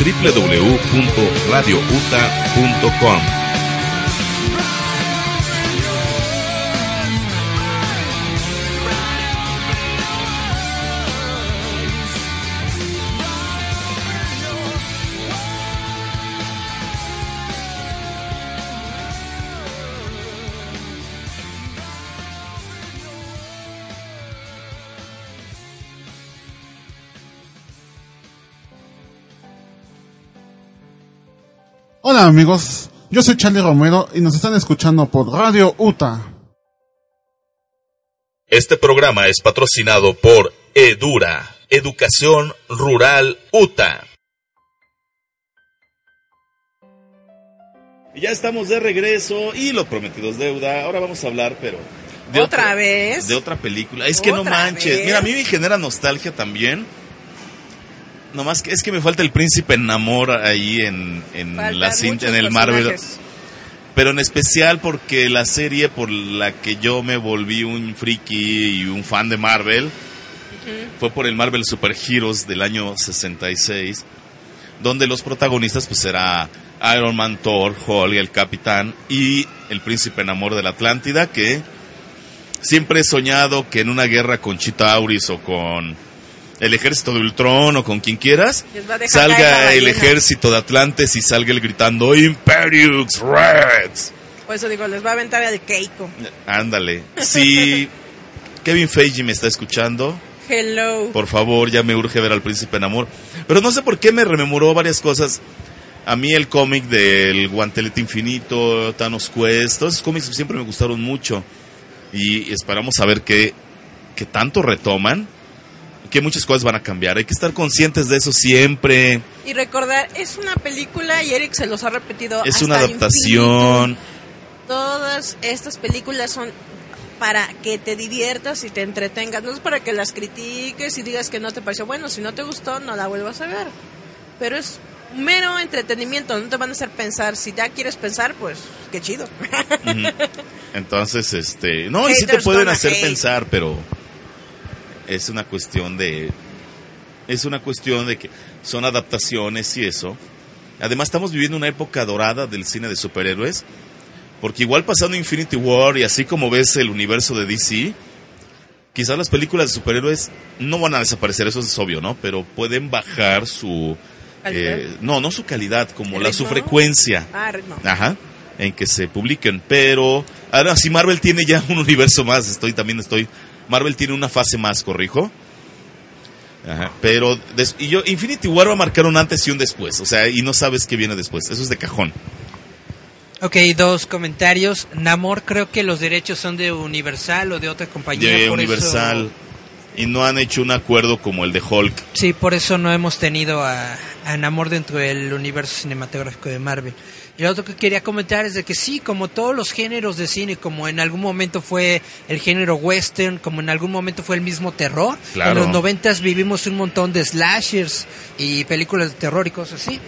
www.radiouta.com. amigos, yo soy Charlie Romero y nos están escuchando por Radio UTA. Este programa es patrocinado por Edura, Educación Rural UTA. Ya estamos de regreso y lo prometido es deuda. Ahora vamos a hablar, pero. ¿Otra otra- vez? De otra película. Es que no ¿Otra manches. vez? Mira, a mí me genera nostalgia también. Nomás que es que me falta el príncipe enamor ahí en, en Faltan la cinta, en el Marvel. Pero en especial porque la serie por la que yo me volví un friki y un fan de Marvel fue por el Marvel Super Heroes del año 66, donde los protagonistas pues era Iron Man, Thor, Hulk, el Capitán y el Príncipe en Amor de la Atlántida que siempre he soñado que en una guerra con Chitauris o con el ejército de Ultron o con quien quieras, salga el ejército de Atlantes y salga él gritando Imperiux Reds. Por eso digo, les va a aventar el Keiko. Ándale. Si Kevin Feige me está escuchando, Hello. por favor, ya me urge ver al príncipe en amor. Pero no sé por qué me rememoró varias cosas. A mí el cómic del Guantelete Infinito, Thanos Quest, todos esos cómics siempre me gustaron mucho. Y esperamos a ver qué, qué tanto retoman. Que muchas cosas van a cambiar. Hay que estar conscientes de eso siempre. Y recordar, es una película y Eric se los ha repetido. Es hasta una adaptación. infinito. Todas estas películas son para que te diviertas y te entretengas. No es para que las critiques y digas que no te pareció bueno. Si no te gustó, no la vuelvas a ver. Pero es mero entretenimiento. No te van a hacer pensar. Si ya quieres pensar, pues qué chido. Entonces, este, no, y sí te pueden hacer hate. pensar, pero es una cuestión de, es una cuestión de que son adaptaciones y eso. Además, estamos viviendo una época dorada del cine de superhéroes, porque igual pasando Infinity War y así como ves el universo de DC, quizás las películas de superhéroes no van a desaparecer, eso es obvio, ¿no? Pero pueden bajar su, eh, no, no su calidad, como ¿El la su frecuencia. ah, ritmo. Ajá, en que se publiquen, pero ahora si Marvel tiene ya un universo más, estoy también estoy Marvel tiene una fase más, corrijo. Ajá, pero des- y yo Infinity War va a marcar un antes y un después, o sea, y no sabes qué viene después, eso es de cajón. Ok, dos comentarios. Namor creo que los derechos son de Universal o de otra compañía. De por eso- Universal y no han hecho un acuerdo como el de Hulk. sí, por eso no hemos tenido a, a Namor dentro del universo cinematográfico de Marvel. Y lo otro que quería comentar es de que sí, como todos los géneros de cine, como en algún momento fue el género western, como en algún momento fue el mismo terror, Claro. en los noventas vivimos un montón de slashers y películas de terror y cosas así.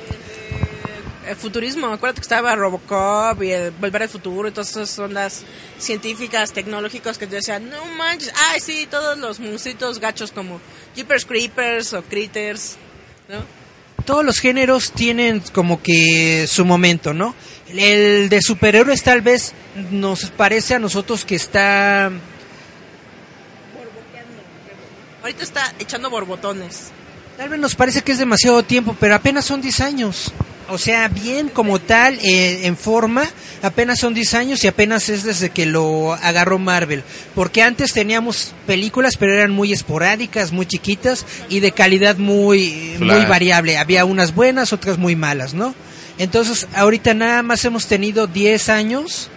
El futurismo, acuérdate que estaba Robocop y el Volver al Futuro y todas esas ondas científicas, tecnológicas que te decían, no manches, ay sí, todos los monstruitos gachos como Jeepers Creepers o Critters, ¿no? Todos los géneros tienen como que su momento, ¿no? El de superhéroes tal vez nos parece a nosotros que está... Ahorita está echando borbotones. Tal vez nos parece que es demasiado tiempo, pero apenas son 10 años. O sea, bien como tal, eh, en forma, apenas son 10 años y apenas es desde que lo agarró Marvel. Porque antes teníamos películas, pero eran muy esporádicas, muy chiquitas y de calidad muy, muy Claro. variable. Había unas buenas, otras muy malas, ¿no? Entonces, ahorita nada más hemos tenido 10 años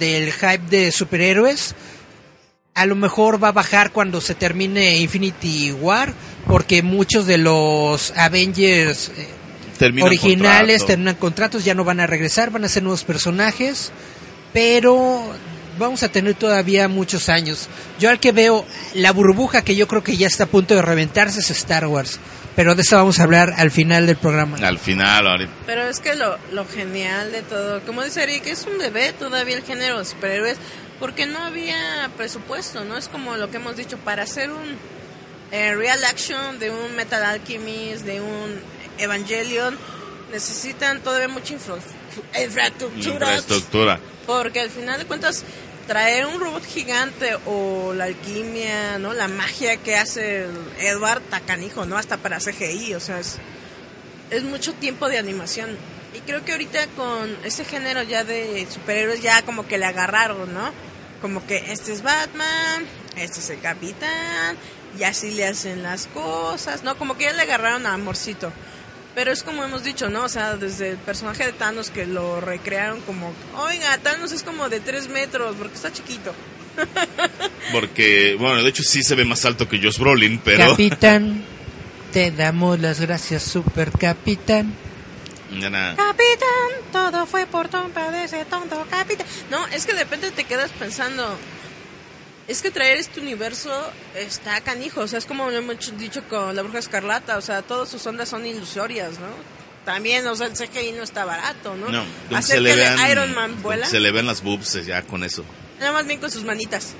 del hype de superhéroes. A lo mejor va a bajar cuando se termine Infinity War, porque muchos de los Avengers eh, Termina originales contrato. terminan contratos, ya no van a regresar, van a ser nuevos personajes, pero vamos a tener todavía muchos años. Yo al que veo la burbuja que yo creo que ya está a punto de reventarse es Star Wars, pero de eso vamos a hablar al final del programa. Al final, ahorita- Pero es que lo, lo genial de todo, como dice Eric, es un bebé todavía el género de superhéroes, porque no había presupuesto, ¿no? Es como lo que hemos dicho, para hacer un eh, real action de un Metal Alchemist, de un Evangelion, necesitan todavía mucha infra- infraestructura. infraestructura. Porque al final de cuentas, traer un robot gigante o la alquimia, ¿no? La magia que hace Edward Tacanijo, ¿no? Hasta para CGI, o sea, es, es mucho tiempo de animación. Y creo que ahorita con este género ya de superhéroes ya como que le agarraron, ¿no? Como que este es Batman, este es el Capitán, y así le hacen las cosas, ¿no? Como que ya le agarraron a amorcito. Pero es como hemos dicho, ¿no? O sea, desde el personaje de Thanos que lo recrearon como, oiga, Thanos es como de 3 metros porque está chiquito. Porque, bueno, de hecho sí se ve más alto que Josh Brolin, pero... Capitán, te damos las gracias, super capitán. Ya nada. Capitán, todo fue por tonta de ese tonto capitán. No, es que de repente te quedas pensando, es que traer este universo está canijo, o sea, es como lo hemos dicho con la bruja escarlata, o sea, todas sus ondas son ilusorias, ¿no? También, o sea, el CGI no está barato, ¿no? No, Hacer se le que vean, Iron Man vuela, se le ven las boobs eh, ya con eso. nada más bien con sus manitas.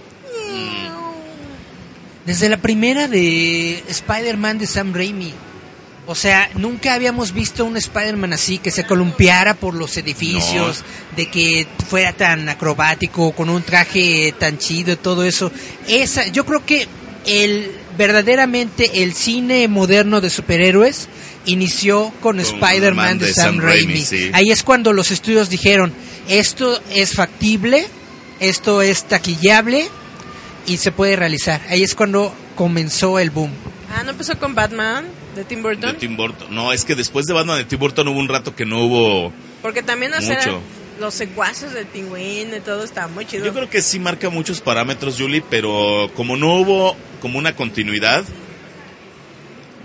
Desde la primera de Spider-Man de Sam Raimi. O sea, nunca habíamos visto un Spider-Man así, que se columpiara por los edificios, de que fuera tan acrobático, con un traje tan chido y todo eso. Esa, yo creo que el verdaderamente el cine moderno de superhéroes inició con, Spider-Man de, Sam, Raimi. sí. Ahí es cuando los estudios dijeron, esto es factible, esto es taquillable y se puede realizar. Ahí es cuando comenzó el boom. Ah, ¿no empezó con Batman de Tim Burton? De Tim Burton. No, es que después de Batman de Tim Burton hubo un rato que no hubo... Porque también hacer Mucho. los secuaces del pingüino y todo está muy chido. Yo creo que sí marca muchos parámetros, Julie, pero como no hubo como una continuidad...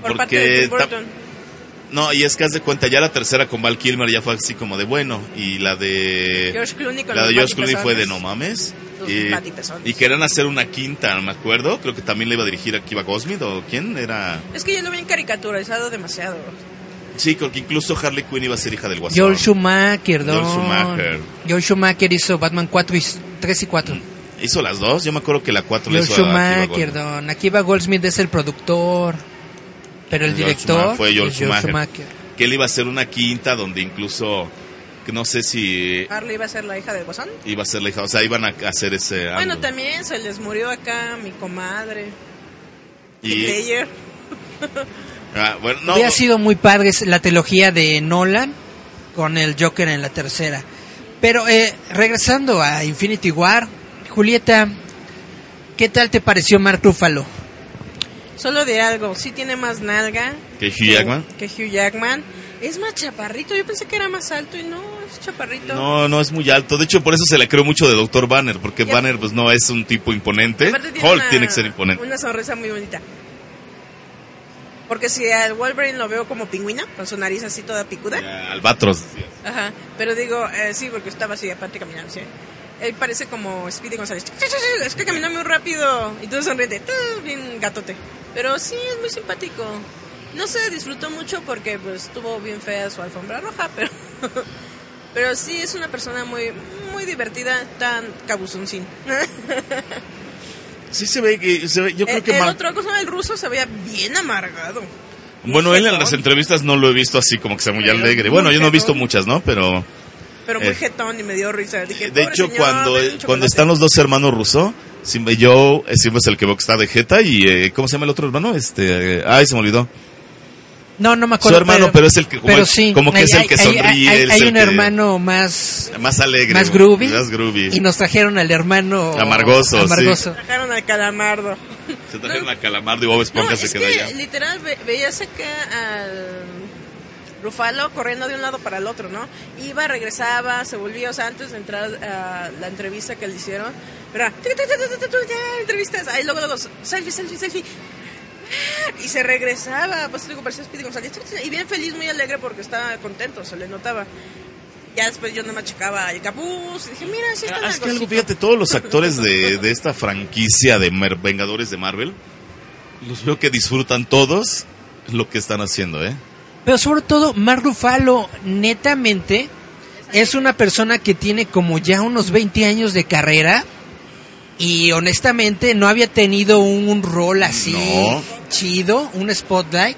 por parte de Tim ta- Burton. No, y es que haz de cuenta, ya la tercera con Val Kilmer ya fue así como de bueno, y la de... George Clooney con la de George Clooney fue de no mames. Y, querían hacer una quinta, no me acuerdo. Creo que también le iba a dirigir a Kiva Goldsmith o quién era. Es que yo lo vi en caricaturizado demasiado. Sí, porque incluso Harley Quinn iba a ser hija del Guasón. Joel Schumacher, don. Joel Schumacher. Joel Schumacher hizo Batman 4 y 3 y 4. ¿Hizo las dos? Yo me acuerdo que la 4 le Joel hizo a Akiva Schumacher, don. Akiva Goldsmith es el productor. Pero el Joel director Schumacher fue Joel Schumacher. Schumacher. Que él iba a hacer una quinta donde incluso, no sé si Harley iba a ser la hija del Guasón. iba a ser la hija, o sea, iban a hacer ese Bueno, algo. también se les murió acá mi comadre. Y, Ledger. ah, bueno, no, Hubiera sido muy padre la trilogía de Nolan con el Joker en la tercera. Pero eh, regresando a Infinity War, Julieta, ¿qué tal te pareció Mark Ruffalo? Solo de algo, sí tiene más nalga. ¿Que Hugh Jackman? Que Hugh Jackman. Es más chaparrito, yo pensé que era más alto y no, es chaparrito. no, no es muy alto. De hecho, por eso se le creó mucho de Dr. Banner, porque Ya. Banner pues no es un tipo imponente. Tiene Hulk una- tiene que ser imponente. Una sonrisa muy bonita. Porque si al Wolverine lo veo como pingüino, con su nariz así toda picuda. Albatros. Ajá. Pero digo, eh, sí, porque estaba así aparte caminando, ¿sí? Él parece como Speedy González. Es que caminó muy rápido. Y todo sonriente. Bien gatote. Pero sí, es muy simpático. No se disfrutó mucho porque pues estuvo bien fea su alfombra roja, pero... Pero sí es una persona muy muy divertida, tan cabuzoncín. Sí se ve que se ve, yo creo el, que el otro cosa, el ruso, se veía bien amargado. Bueno, él en las entrevistas no lo he visto así como que sea muy Pero alegre. muy Bueno, yo no he visto muchas, ¿no? Pero Pero muy Eh, jetón y me dio risa. Dije, de "Pobre hecho señor, cuando un cuando chocolate". están los dos hermanos rusos, siempre yo eh, siempre es el que está de jeta y eh, ¿cómo se llama el otro hermano? Este, eh, ay, se me olvidó. No, no me Su acuerdo. hermano, pero es el que como, pero sí, como que hay- es el hay- que hay- sonríe, Hay, hay el un que- hermano más, más alegre, más groovy, más groovy. y nos trajeron al hermano Amargoso, sí. amargoso. Sacaron al calamardo. Se trajeron a Calamardo y Bob No, Esponja es se quedó que allá. literal ve- veías acá al Rufalo corriendo de un lado para el otro, ¿no? Iba, regresaba, se volvía, o sea, antes de entrar a la entrevista que le hicieron, pero era, "Tu, tu, tu, tu, tu, tu, ya, entrevistas, ahí luego, luego, selfie, selfie, selfie. Y se regresaba, pues digo, parecía Speedy González, y bien feliz, muy alegre porque estaba contento, se le notaba. Ya después yo nada más checaba el capuz y dije, mira, sí está Ah, es que algo, algo fíjate, todos los actores de, de esta franquicia de Mer- Vengadores de Marvel, los veo que disfrutan todos lo que están haciendo, ¿eh? Pero sobre todo, Mark Ruffalo, netamente, es una persona que tiene como ya unos 20 años de carrera y honestamente no había tenido un rol así No. chido, un spotlight,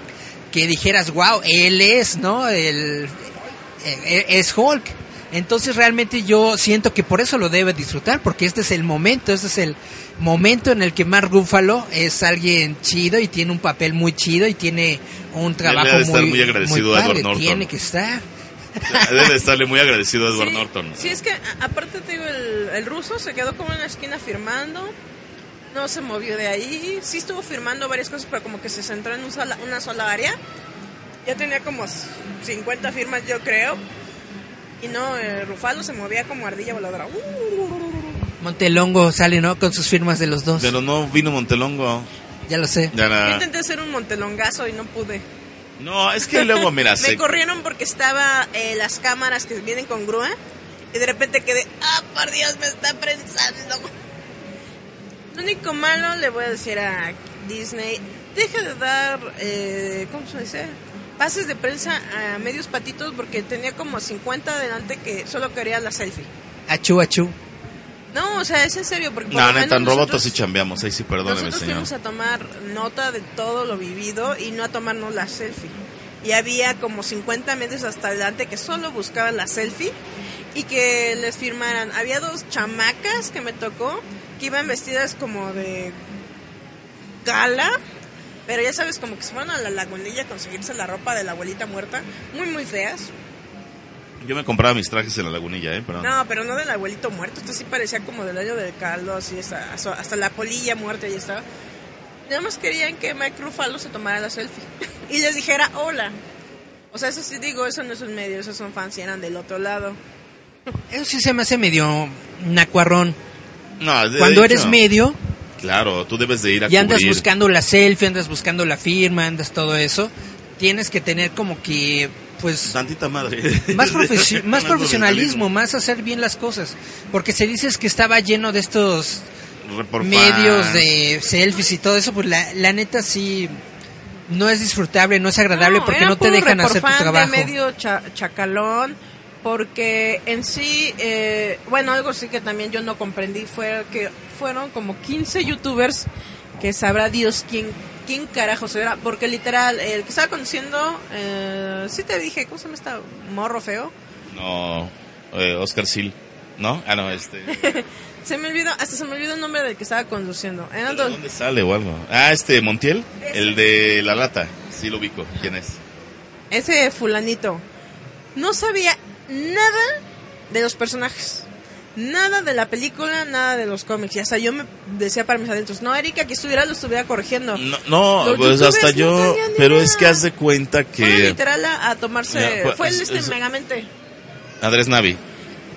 que dijeras, wow, él es, ¿no? El, eh, es Hulk. Entonces realmente yo siento que por eso lo debe disfrutar, porque este es el momento, este es el momento en el que Mark Ruffalo es alguien chido y tiene un papel muy chido y tiene un trabajo estar muy, muy agradecido a Edward padre. Norton. Tiene que estar. Debe de estarle muy agradecido a Edward Sí, Norton. Sí, es que aparte te digo, el, el ruso se quedó como en la esquina firmando, no se movió de ahí, sí estuvo firmando varias cosas, pero como que se centró en un sola- una sola área. Ya tenía como 50 firmas, yo creo. Y no, el Rufalo se movía como ardilla voladora. Uh, Montelongo sale, ¿no? Con sus firmas de los dos. Pero no vino Montelongo. Ya lo sé. Ya Yo na- intenté hacer un montelongazo y no pude. No, es que luego, mira, Me se- corrieron porque estaba eh, las cámaras que vienen con grúa y de repente quedé, ah, por Dios, me está prensando. Lo único malo le voy a decir a Disney, deja de dar, eh, ¿cómo se dice? Pases de prensa a medios patitos porque tenía como 50 adelante que solo quería la selfie. Achú, achú. No, o sea, es en serio, porque por No, neta, en nosotros- sí chambeamos. Ahí sí, perdóneme, nosotros señor. fuimos a tomar nota de todo lo vivido y no a tomarnos la selfie. Y había como 50 medios hasta adelante que solo buscaban la selfie y que les firmaran. Había dos chamacas que me tocó que iban vestidas como de gala, pero ya sabes, como que se fueron a la lagunilla a conseguirse la ropa de la abuelita muerta, muy, muy feas. Yo me compraba mis trajes en la lagunilla, ¿eh? Pero... No, pero no del abuelito muerto. Esto sí parecía como del año del caldo, así hasta, hasta la polilla muerta ya estaba. Nada más querían que Mike Ruffalo se tomara la selfie y les dijera hola. O sea, eso sí digo, eso no es un medio, esos son fans y eran del otro lado. Eso sí se me hace medio nacuarrón. No, de Cuando hecho, eres medio Claro, tú debes de ir a y andas cubrir. buscando la selfie, andas buscando la firma, andas todo eso, tienes que tener como que, pues, Tantita madre. más, profesi- más profesionalismo, más hacer bien las cosas. Porque se dices que estaba lleno de estos medios fans. de selfies y todo eso, pues la, la neta sí no es disfrutable, no es agradable porque no te dejan hacer tu trabajo. De medio cha- chacalón, porque en sí, eh, bueno, algo sí que también yo no comprendí fue que fueron como 15 youtubers que sabrá Dios quién, quién carajos era, porque literal, el que estaba conduciendo, eh, sí te dije, ¿cómo se llama esta morro feo? No, eh, Oscar Sil. ¿No? Ah, no, este. Se me olvidó, hasta se me olvidó el nombre del que estaba conduciendo. ¿De dónde sale o algo? Ah, este Montiel, Ese. el de la lata. Sí lo ubico. ¿Quién es? ese fulanito no sabía nada de los personajes. Nada de la película, nada de los cómics. Y hasta yo me decía para mis adentros, no, Erika, que estuviera, lo estuviera corrigiendo. No, no Los pues hasta yo. pero nada. es que haz de cuenta Fue que. literal a, a tomarse... Pues, fue el es- este es- Megamente. Andrés Navi.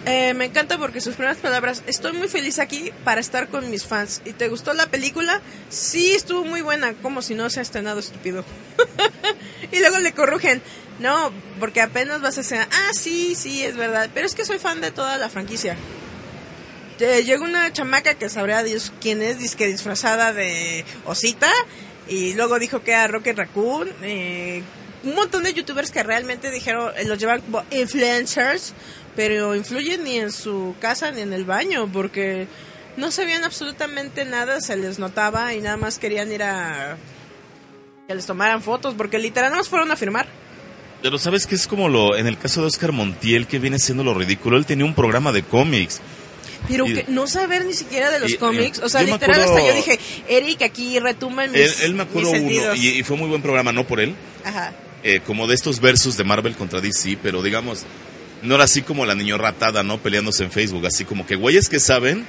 Eh, me encanta porque sus primeras palabras, estoy muy feliz aquí para estar con mis fans. ¿Y te gustó la película? Sí, estuvo muy buena, como si no se ha estrenado estúpido. y luego le corrugen, no, porque apenas vas a hacer, ah, sí, sí, es verdad, pero es que soy fan de toda la franquicia. Eh, llega una chamaca que sabrá Dios quién es, disque disfrazada de osita, y luego dijo que era Rocket Raccoon. eh, un montón de youtubers que realmente dijeron, eh, los llevan como influencers, pero influyen ni en su casa ni en el baño, porque no sabían absolutamente nada, se les notaba y nada más querían ir a que les tomaran fotos, porque literal más fueron a firmar. Pero sabes que es como lo. En el caso de Oscar Montiel, que viene siendo lo ridículo. Él tenía un programa de cómics. Pero Y- que no saber ni siquiera de los y- cómics, o sea, literal acuerdo- hasta yo dije, Eric, aquí retuma mis, Él, él me acuerdo uno. Y, y fue muy buen programa, no por él. Ajá. eh, como de estos versus de Marvel contra DC, pero digamos, no era así como la niño ratada, ¿no? Peleándose en Facebook, así como que güeyes que saben,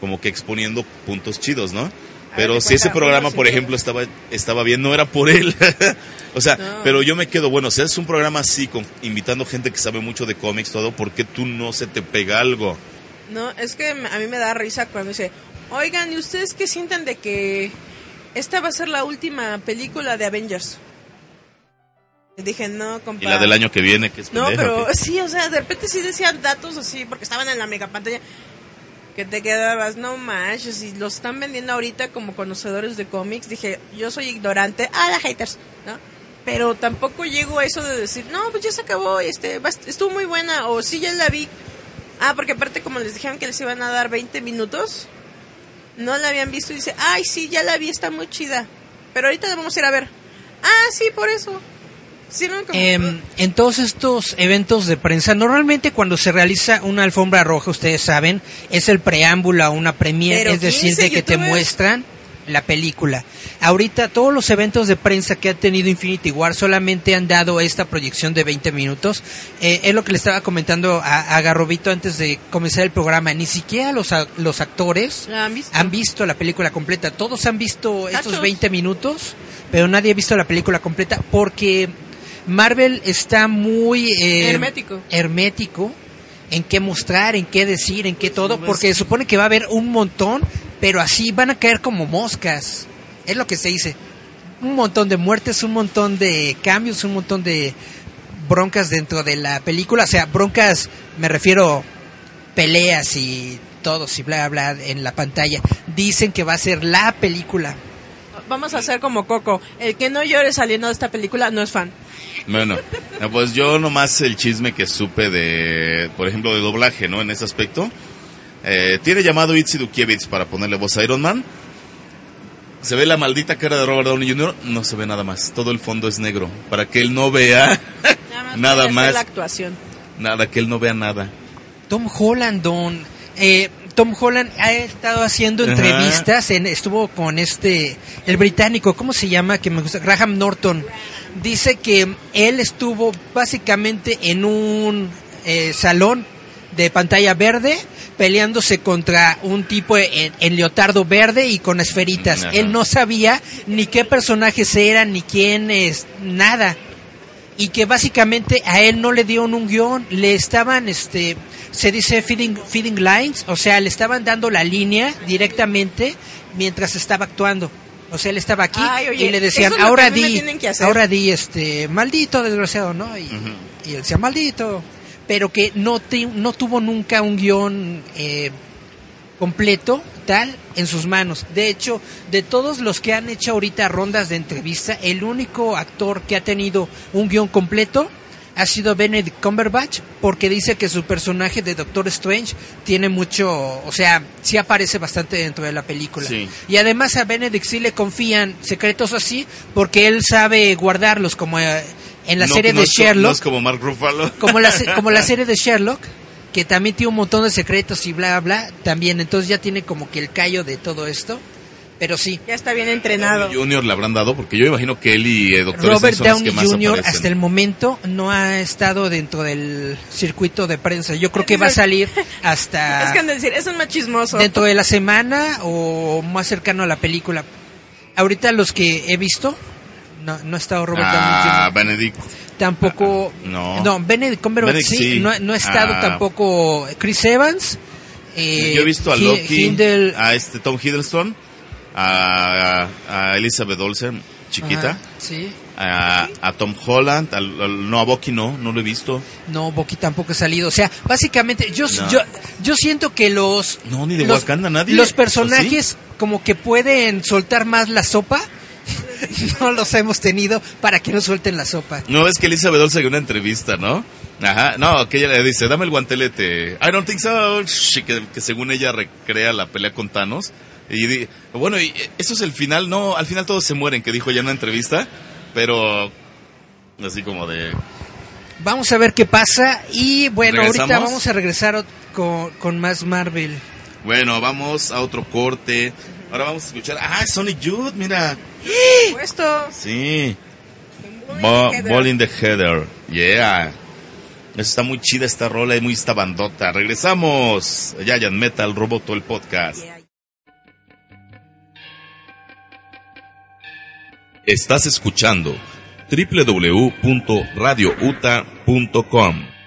como que exponiendo puntos chidos, ¿no? Pero te si ese programa, por ejemplo, estaba, estaba bien, no era por él. o sea, No. pero yo me quedo, bueno, si es un programa así, con, invitando gente que sabe mucho de cómics, todo, ¿por qué tú no se te pega algo? No, es que a mí me da risa cuando dice, oigan, ¿y ustedes qué sienten de que esta va a ser la última película de Avengers? Y dije, no, compa. Y la del año que viene, que es No, pendeja, pero sí, o sea, de repente sí decían datos así, porque estaban en la mega pantalla, que te quedabas, no manches, y los están vendiendo ahorita como conocedores de cómics. Dije, yo soy ignorante, ah, la haters, ¿no? Pero tampoco llego a eso de decir, no, pues ya se acabó, este, estuvo muy buena, o sí, ya la vi. Ah, porque aparte como les dijeron que les iban a dar 20 minutos, no la habían visto y dice, ay, sí, ya la vi, está muy chida. Pero ahorita la vamos a ir a ver. Ah, sí, por eso. Sí, no, Em, en todos estos eventos de prensa, normalmente cuando se realiza una alfombra roja, ustedes saben, es el preámbulo a una premiere, es decir, 15 de que te muestran la película. Ahorita todos los eventos de prensa que ha tenido Infinity War solamente han dado esta proyección de 20 minutos. Eh, es lo que le estaba comentando a, a Garrobito antes de comenzar el programa. Ni siquiera los, a- los actores ¿La han visto? han visto la película completa. Todos han visto estos Cachos. 20 minutos, pero nadie ha visto la película completa porque Marvel está muy eh, Hermético. hermético en qué mostrar, en qué decir, en qué todo, porque se supone que va a haber un montón, pero así van a caer como moscas. Es lo que se dice. Un montón de muertes, un montón de cambios, un montón de broncas dentro de la película. O sea, broncas, me refiero peleas y todos y bla, bla, bla en la pantalla. Dicen que va a ser la película. Vamos a hacer como Coco. El que no llore saliendo de esta película no es fan. Bueno, no, pues yo nomás el chisme que supe de, por ejemplo, de doblaje, ¿no? En ese aspecto. Eh, tiene llamado Itzy Dukiewicz para ponerle voz a Iron Man. Se ve la maldita cara de Robert Downey Jr., no se ve nada más. Todo el fondo es negro. Para que él no vea Nada más. Nada más. La actuación. nada, que él no vea nada. Tom Holland, don. Eh, Tom Holland ha estado haciendo entrevistas, en, estuvo con este, el británico, ¿cómo se llama? Que me gusta, Graham Norton. Dice que él estuvo básicamente en un eh, salón de pantalla verde peleándose contra un tipo en, en leotardo verde y con esferitas. Ajá. Él no sabía ni qué personajes eran, ni quién es, nada y que básicamente a él no le dieron un guion, le estaban, este, se dice feeding, feeding lines, o sea, le estaban dando la línea directamente mientras estaba actuando. O sea, él estaba aquí Ay, oye, y le decían, ahora di, tienen que hacer". ahora di, este, maldito desgraciado, ¿no? Y, y él decía, maldito, pero que no, te- no tuvo nunca un guion eh, completo, tal, en sus manos. De hecho, de todos los que han hecho ahorita rondas de entrevista, el único actor que ha tenido un guion completo ha sido Benedict Cumberbatch, porque dice que su personaje de Doctor Strange tiene mucho, o sea, sí aparece bastante dentro de la película. Sí. Y además a Benedict sí le confían secretos así, porque él sabe guardarlos, como eh, en la No- serie no de Sherlock No es como Mark Ruffalo. como la, como la serie de Sherlock, que también tiene un montón de secretos y bla, bla, también. Entonces ya tiene como que el callo de todo esto. Pero sí, Ya está bien entrenado. Junior le habrán dado, porque yo imagino que él y eh, Doctor Robert los Downey que Jr. hasta el momento no ha estado dentro del circuito de prensa. Yo creo que va a salir hasta Es que han de decir, es un machismoso. dentro de la semana o más cercano a la película. Ahorita los que he visto, no, no ha estado Robert Ah, Downey Jr. Benedict. Tampoco. no. No, Benedict Cumberbatch Benedict sí, sí. No, no ha estado Ah. tampoco Chris Evans. eh, Yo he visto a Loki, Hindel- a este Tom Hiddleston, a, a Elizabeth Olsen, chiquita, Ajá, sí. a, a Tom Holland, al- al- no a Bucky no, no lo he visto. No, Bucky tampoco ha salido. O sea, básicamente, yo, No. yo, yo siento que los. No, ni de los, Wakanda nadie. Los ¿O personajes, como que pueden soltar más la sopa. no los hemos tenido para que no suelten la sopa. No, es que Elizabeth Olsen en una entrevista, ¿no? Ajá, no, que ella le dice, dame el guantelete. I don't think so. Que, que según ella recrea la pelea con Thanos. Y bueno, y eso es el final, no, al final todos se mueren, que dijo ya en una entrevista, pero así como de... Vamos a ver qué pasa. Y bueno, ahorita vamos a regresar con, con más Marvel. Bueno, vamos a otro corte. Ahora vamos a escuchar. Ah, Sonic Youth, mira. Puesto. Sí. Bo-. Ball in the Heather. Yeah. Está muy chida esta rola y muy esta bandota. Regresamos. Giant Metal Roboto el podcast. Estás escuchando www.radiouta.com.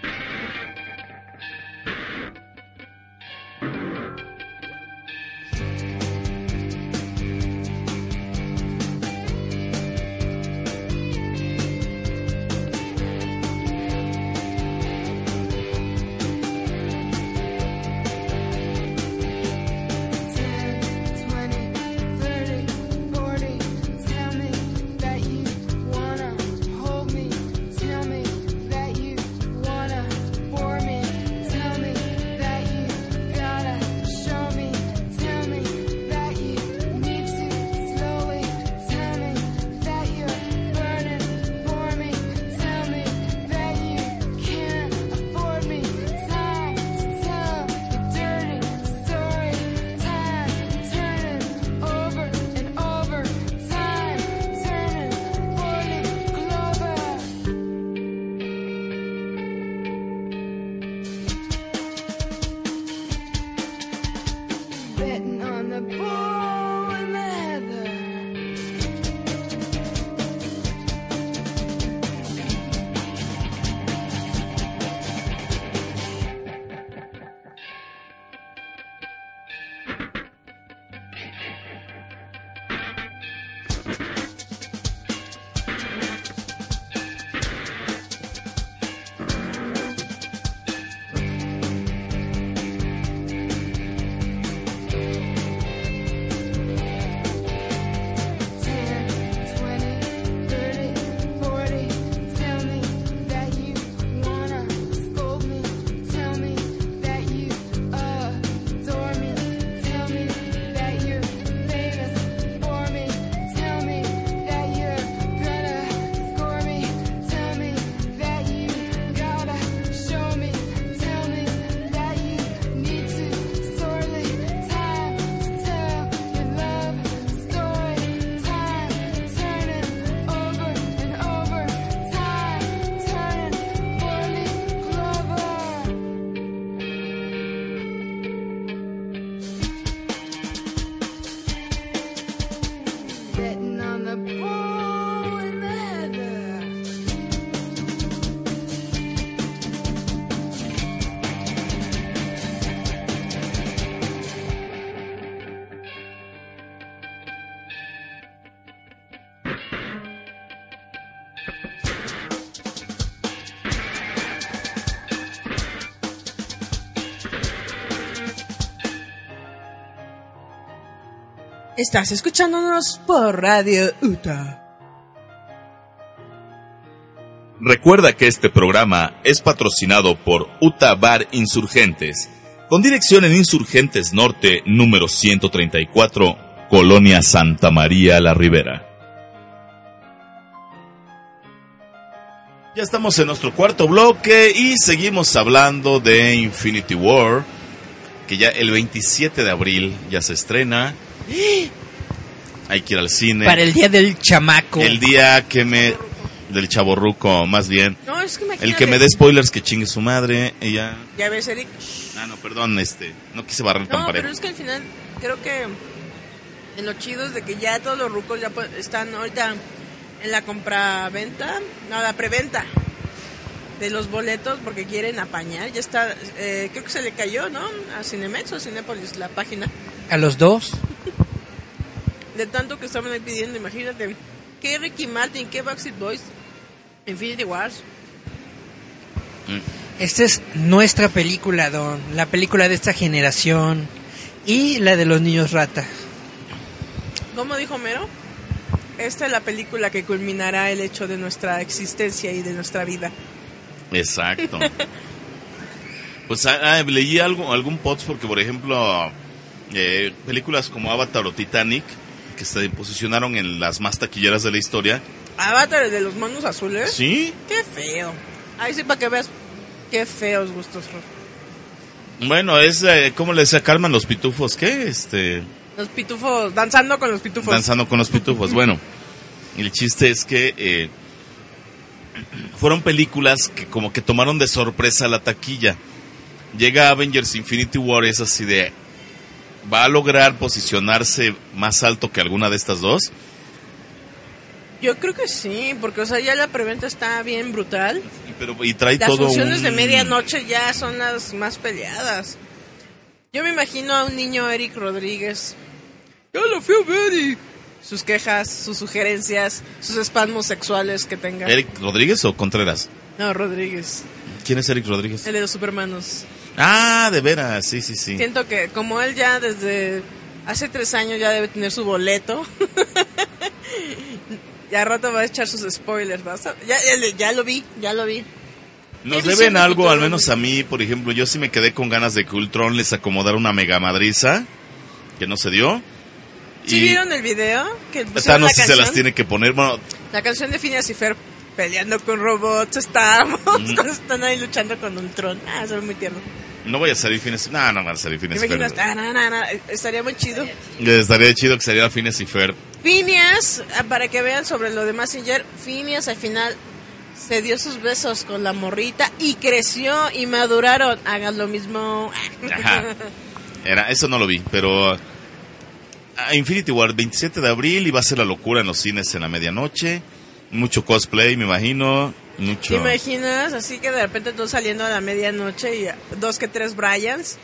Estás escuchándonos por Radio UTA. Recuerda que este programa es patrocinado por Uta Bar Insurgentes, con dirección en Insurgentes Norte, número 134, Colonia Santa María La Ribera. Ya estamos en nuestro cuarto bloque y seguimos hablando de Infinity War, que ya el 27 de abril ya se estrena. Hay que ir al cine. Para el día del chamaco. El día que me... del chaborruco, más bien. No, es que El que me dé spoilers que chingue su madre y ya... Ves, Eric. Ah, no, perdón, este, no quise barrer tan No, parejo. pero es que al final creo que en lo chido es de que ya todos los rucos ya están ahorita en la compra-venta, no, la preventa de los boletos porque quieren apañar. Ya está, eh, creo que se le cayó, ¿no? A Cinemex o Cinépolis la página. A los dos. De tanto que estaban ahí pidiendo, imagínate. ¿Qué Ricky Martin? ¿Qué Backstreet Boys? Infinity Wars. Esta es nuestra película, Don. La película de esta generación. Y la de los niños rata. ¿Cómo dijo Mero? Esta es la película que culminará el hecho de nuestra existencia y de nuestra vida. Exacto. pues ah, ah, leí algo, algún post porque, por ejemplo, eh, películas como Avatar o Titanic, que se posicionaron en las más taquilleras de la historia, Avatar, de los monos azules. sí, Qué feo. Ahí sí, para que veas qué feos gustos. Bueno, es, eh, ¿cómo le decía Carmen los pitufos? ¿Qué? Este... Los pitufos, danzando con los pitufos. danzando con los pitufos. Bueno, el chiste es que eh, fueron películas que como que tomaron de sorpresa la taquilla. Llega Avengers Infinity War, es así de... ¿Va a lograr posicionarse más alto que alguna de estas dos? Yo creo que sí, porque o sea, ya la preventa está bien brutal. Y, pero, y trae Las todo funciones un- de medianoche ya son las más peleadas. Yo me imagino a un niño Eric Rodríguez. Yo lo fui a ver y... Sus quejas, sus sugerencias, sus espasmos sexuales que tenga. ¿Eric Rodríguez o Contreras? No, Rodríguez. ¿Quién es Eric Rodríguez? El de los supermanos. Ah, de veras, sí, sí, sí. Siento que como él ya desde hace tres años ya debe tener su boleto. ya a rato va a echar sus spoilers. ¿vas a- Ya, ya, ya lo vi, ya lo vi. Nos deben de algo, al menos ¿no? a mí, por ejemplo, yo sí me quedé con ganas de que Ultron les acomodara una mega madriza, que no se dio. ¿Sí Y vieron el video? Que pusieron no sé si se las tiene que poner, bueno, La canción de Phineas y Fer peleando con robots, estábamos, Mm. están ahí luchando con Ultron. Ah, eso es muy tierno. no voy a salir fines, no, no van a salir ¿Te fines y imaginas? Fer. Ah, na, na, na, Estaría muy chido. Estaría chido que saliera fines y Fer. Phineas, ah, para que vean sobre lo de Massinger, Phineas al final se dio sus besos con la morrita y creció y maduraron. Hagan lo mismo. Ajá. Era, eso no lo vi, pero Infinity War 27 de abril y va a ser la locura en los cines en la medianoche. Mucho cosplay, me imagino. ¿Te Mucho. imaginas? Así que de repente tú saliendo a la medianoche y dos que tres Bryans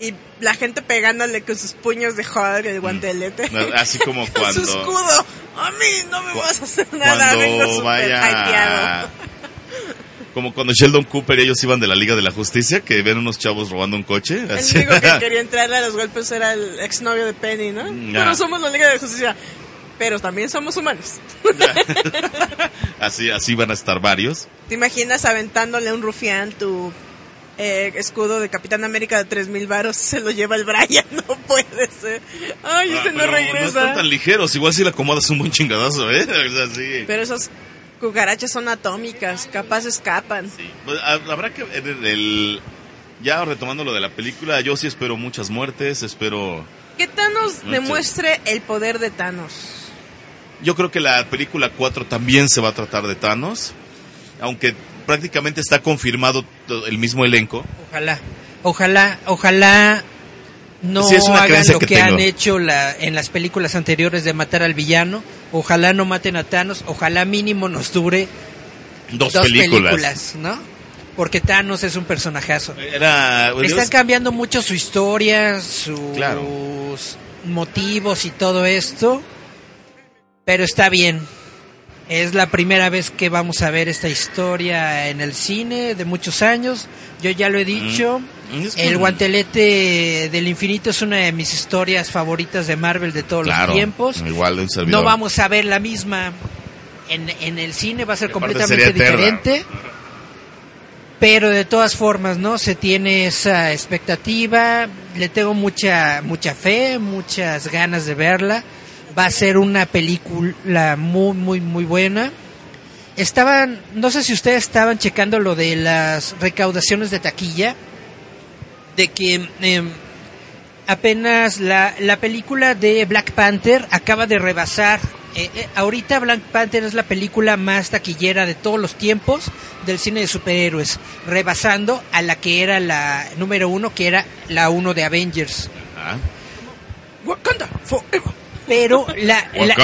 y la gente pegándole con sus puños de Hulk el guantelete. Así como cuando. su escudo. A mí no me vas a hacer nada. Vengo cuando súper vaya. Como cuando Sheldon Cooper y ellos iban de la Liga de la Justicia que ven unos chavos robando un coche El así. único que quería entrarle a los golpes era el exnovio de Penny, ¿no? Ya. Pero somos la Liga de Justicia. Pero también somos humanos. así así van a estar varios ¿Te imaginas aventándole a un rufián tu eh, escudo de Capitán América de 3000 varos? Se lo lleva el Brian. No puede ser. Ay, Ah, este no regresa. están tan ligeros igual si le acomodas un buen chingadazo eh O sea, sí. Pero esas cucarachas son atómicas. Capaz escapan. Sí. Pues, ha- habrá que ver el, el- ya retomando lo de la película yo sí espero muchas muertes espero Que Thanos Muchas. demuestre el poder de Thanos. yo creo que la película 4 también se va a tratar de Thanos aunque prácticamente está confirmado el mismo elenco Ojalá, ojalá, ojalá no Sí, es una hagan creencia lo que que, han hecho la, en las películas anteriores de matar al villano. Ojalá no maten a Thanos. Ojalá mínimo nos dure dos, dos películas. películas, ¿no? Porque Thanos es un personajazo. Era, Están cambiando mucho su historia, sus Claro. motivos y todo esto. Pero está bien. Es la primera vez que vamos a ver esta historia en el cine de muchos años. Yo ya lo he dicho. El guantelete del infinito es una de mis historias favoritas de Marvel de todos Claro, los tiempos. igual de un servidor. No vamos a ver la misma en, en el cine, va a ser completamente diferente. Pero de todas formas, ¿no? Se tiene esa expectativa, le tengo mucha mucha fe, muchas ganas de verla. Va a ser una película muy muy muy buena. Estaban, no sé si ustedes estaban checando lo de las recaudaciones de taquilla, de que em, apenas la, la película de Black Panther acaba de rebasar. eh, eh, ahorita Black Panther es la película más taquillera de todos los tiempos del cine de superhéroes, rebasando a la que era la número uno, que era la uno de Avengers. Pero la, la,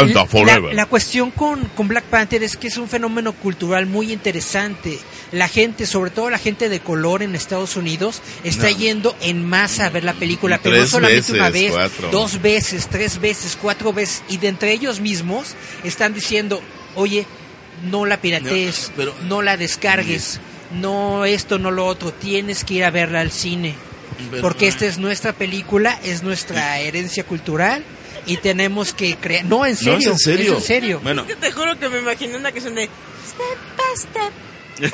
la- cuestión con, con Black Panther es que es un fenómeno cultural muy interesante. La gente, sobre todo la gente de color en Estados Unidos, está No. yendo en masa a ver la película, pero no solamente una vez, cuatro. dos veces, tres veces, cuatro veces, y de entre ellos mismos están diciendo, oye, no la piratees, No, pero- no la descargues, no esto, no lo otro, tienes que ir a verla al cine. Pero- Porque esta es nuestra película, es nuestra herencia cultural y tenemos que crear. No, en No, serio. es en serio. en serio. Bueno, Es que te juro que me imaginé una canción de Step by Step.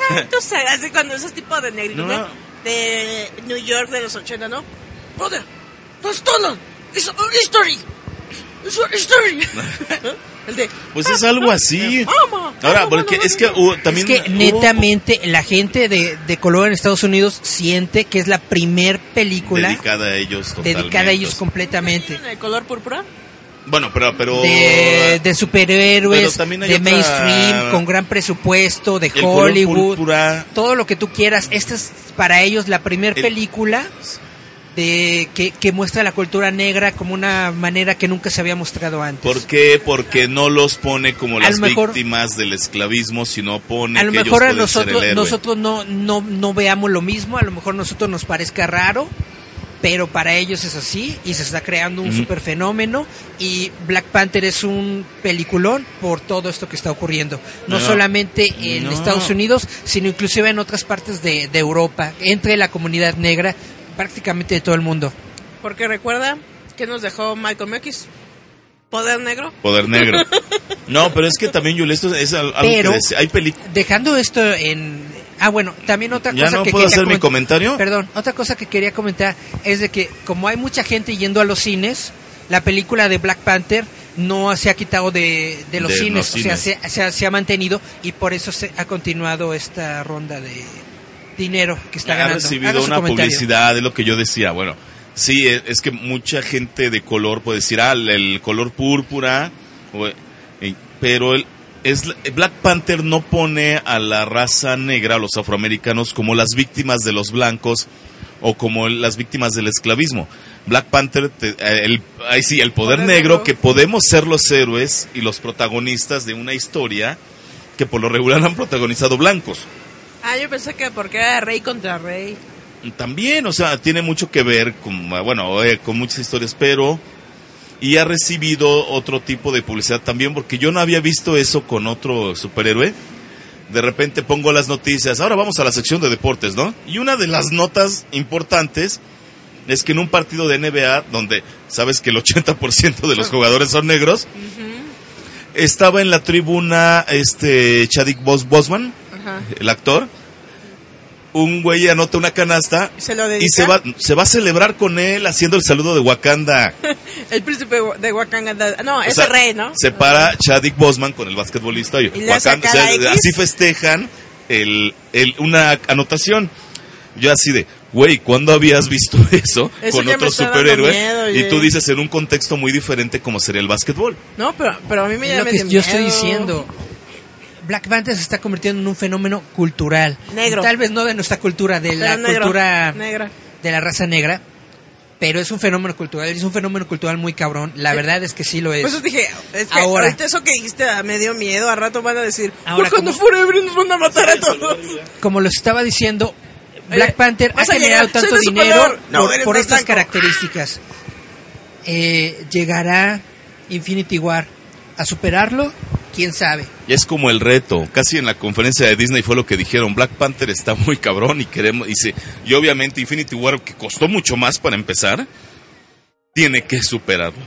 time to say", Así cuando esos tipos de negrita No. de New York de los 80, ¿no? Brother, that's stolen. It's a history. It's a history. ¿No? El de. pues es algo así. Ahora, porque es que hubo- también es que netamente la gente de, de color en Estados Unidos siente que es la primer película dedicada a ellos totalmente. dedicada a ellos completamente. ¿De color púrpura? Bueno, pero pero De, de superhéroes, Pero de otra- mainstream, con gran presupuesto, de el Hollywood, todo lo que tú quieras. Esta es para ellos la primer El- película de que, que muestra la cultura negra como una manera que nunca se había mostrado antes. ¿Por qué? Porque no los pone como A las mejor- víctimas del esclavismo, sino pone a lo que ellos mejor a pueden ser el nosotros nosotros no, no no veamos lo mismo, a lo mejor a nosotros nos parezca raro, pero para ellos es así y se está creando un Ujú. super fenómeno y Black Panther es un peliculón por todo esto que está ocurriendo, no, No. solamente en No. Estados Unidos, sino inclusive en otras partes de, de Europa, entre la comunidad negra, prácticamente de todo el mundo. Porque recuerda que nos dejó Michael X. Poder negro. Poder negro. No, pero es que también, Yul, esto es al- algo Pero- que decía- hay películas... Dejando esto en... Ah, bueno, también otra ¿Ya cosa no que puedo quería hacer mi comentar- comentario? Perdón, otra cosa que quería comentar es de que como hay mucha gente yendo a los cines, la película de Black Panther no se ha quitado de, de los De cines, los o sea, se, se ha, se ha mantenido y por eso se ha continuado esta ronda de dinero que está ha ganando. Haga recibido una publicidad, es lo que yo decía. Bueno, sí, es, es que mucha gente de color puede decir, ah, el, color púrpura, eh, pero el, es, la- Black Panther no pone a la raza negra, a los afroamericanos, como las víctimas de los blancos o como las víctimas del esclavismo. Black Panther, te- eh, el, ahí sí, el poder, Poder negro, negro. que podemos ser los héroes y los protagonistas de una historia que por lo regular han protagonizado blancos. Ah, yo pensé que porque era rey contra rey. También, o sea, tiene mucho que ver con, bueno, eh, con muchas historias, pero y ha recibido otro tipo de publicidad también, porque yo no había visto eso con otro superhéroe. De repente pongo las noticias, ahora vamos a la sección de deportes, ¿no? Y una de las notas importantes es que en un partido de NBA, donde sabes que el 80% de los jugadores son negros, estaba en la tribuna este Chadwick Bos Bosman, el actor, un güey anota una canasta ¿Se lo y se va, se va a celebrar con él haciendo el saludo de Wakanda. El príncipe de Wakanda. No, O sea, rey, ¿no? Se para Chadwick Bosman con el basquetbolista y, Y le hace Wakanda, cada o sea, X. así festejan el, el, una anotación. Yo así de, güey, ¿cuándo habías visto eso, Eso con otro superhéroe? miedo, y tú dices en un contexto muy diferente como sería el básquetbol. No, pero, pero a mí me Es llama lo que yo estoy diciendo. Black Panther se está convirtiendo en un fenómeno cultural. Negro. Tal vez no de nuestra cultura, de la negro, cultura negra. de la raza negra, pero es un fenómeno cultural, es un fenómeno cultural muy cabrón. La verdad es que sí lo es. Por eso dije, es que Ahora. ahorita eso que dijiste me dio miedo. A rato van a decir, Ahora, como- Forever nos van a matar a todos. Como les estaba diciendo, Black Panther ha generado llegar, tanto dinero. No, por, estas blanco. características. Eh, ¿Llegará Infinity War a superarlo? Quién sabe. Y es como el reto. Casi en la conferencia de Disney fue lo que dijeron. Black Panther está muy cabrón y queremos. Y, se- y obviamente Infinity War, que costó mucho más para empezar, tiene que superarlo.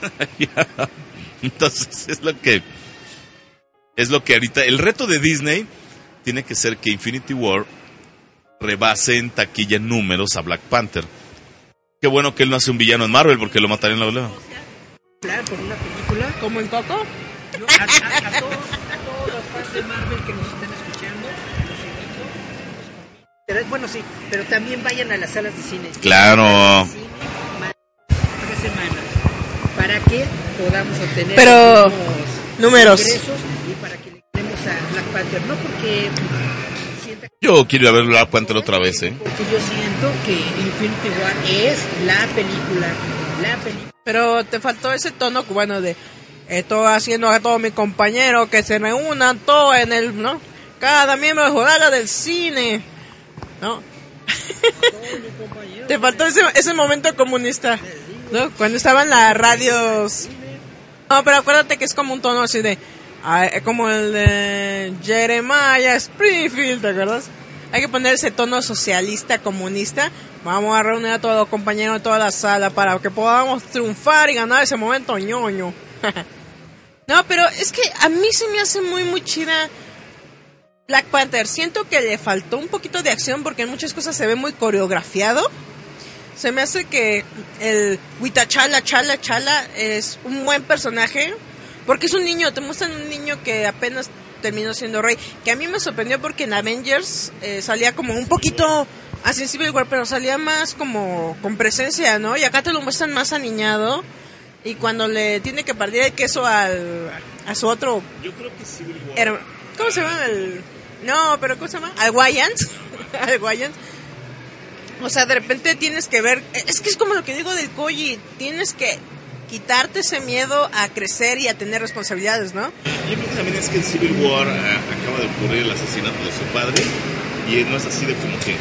Entonces es lo que. Es lo que ahorita. El reto de Disney tiene que ser que Infinity War rebase en taquilla en números a Black Panther. Qué bueno que él no hace un villano en Marvel porque lo matarían la volea. Claro, por una película. ¿Como en Coco? A, a- a todos, a todos los fans de Marvel que nos están escuchando, los invito. Pero, bueno, sí, pero también vayan a las salas de cine. Claro. Cine, ma- tres semanas, para que podamos obtener Pero, números. ingresos y para que le demos a Black Panther. No porque Yo quiero ir a ver Black Panther otra vez, ¿eh? porque yo siento que Infinity War es la película, la película. Pero te faltó ese tono cubano de estoy haciendo a todos mis compañeros que se reúnan todos en el, ¿no? Cada miembro de jugada del cine, ¿no? te faltó ese, ese momento comunista, ¿no? Cuando estaban las radios. No, pero acuérdate que es como un tono así de, ah, es como el de Jeremiah Springfield, ¿te acuerdas? Hay que poner ese tono socialista, comunista. Vamos a reunir a todos los compañeros de toda la sala para que podamos triunfar y ganar ese momento ñoño. no, pero es que a mí se me hace muy, muy chida Black Panther. Siento que le faltó un poquito de acción porque en muchas cosas se ve muy coreografiado. Se me hace que el Huitachala, Chala, Chala es un buen personaje. Porque es un niño, te muestran un niño que apenas terminó siendo rey. Que a mí me sorprendió porque en Avengers eh, salía como un poquito en Civil pero salía más como con presencia, ¿no? Y acá te lo muestran más aniñado. Y cuando le tiene que partir el queso al, a su otro... Yo creo que Civil War. her- ¿Cómo se llama? El, no, pero ¿cómo se llama? Al Wayans. Al Wayans. O sea, de repente tienes que ver, es que es como lo que digo del Koji, tienes que quitarte ese miedo a crecer y a tener responsabilidades, ¿no? Yo creo que también es que en Civil War ah, acaba de ocurrir el asesinato de su padre y no es así de como que,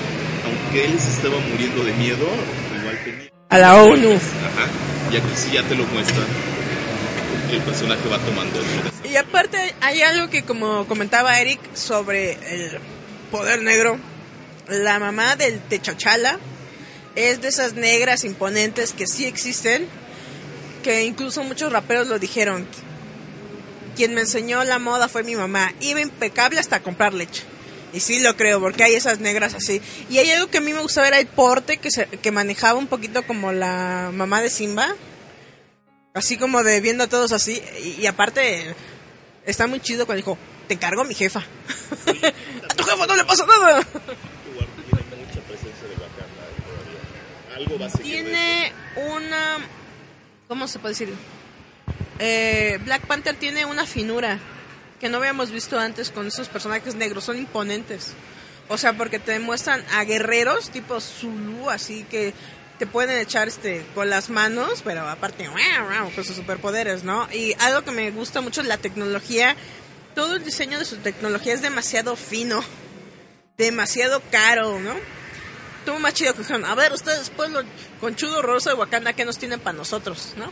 aunque él se estaba muriendo de miedo, igual tenía... A la ONU. Ajá. Y aquí sí ya te lo muestran. El personaje va tomando Y aparte hay algo que como comentaba Eric sobre el poder negro, la mamá del Techachala es de esas negras imponentes que sí existen, que incluso muchos raperos lo dijeron. Quien me enseñó la moda fue mi mamá, iba impecable hasta comprar leche. Y sí lo creo, porque hay esas negras así. Y hay algo que a mí me gustaba, era el porte que, se, que manejaba un poquito como la mamá de Simba. Así como de viendo a todos así. Y, aparte, está muy chido cuando dijo, te encargo a mi jefa. a tu jefa no le pasa nada. Tiene una... ¿Cómo se puede decir? Eh, Black Panther tiene una finura que no habíamos visto antes con esos personajes negros. Son imponentes. O sea, porque te muestran a guerreros tipo Zulu, así que te pueden echar este con las manos, pero aparte con sus superpoderes, ¿no? Y algo que me gusta mucho es la tecnología. Todo el diseño de su tecnología es demasiado fino, demasiado caro, ¿no? Estuvo más chido que dijeron, a ver, ustedes, pueblo conchudo rosa de Wakanda, ¿qué nos tienen para nosotros, no?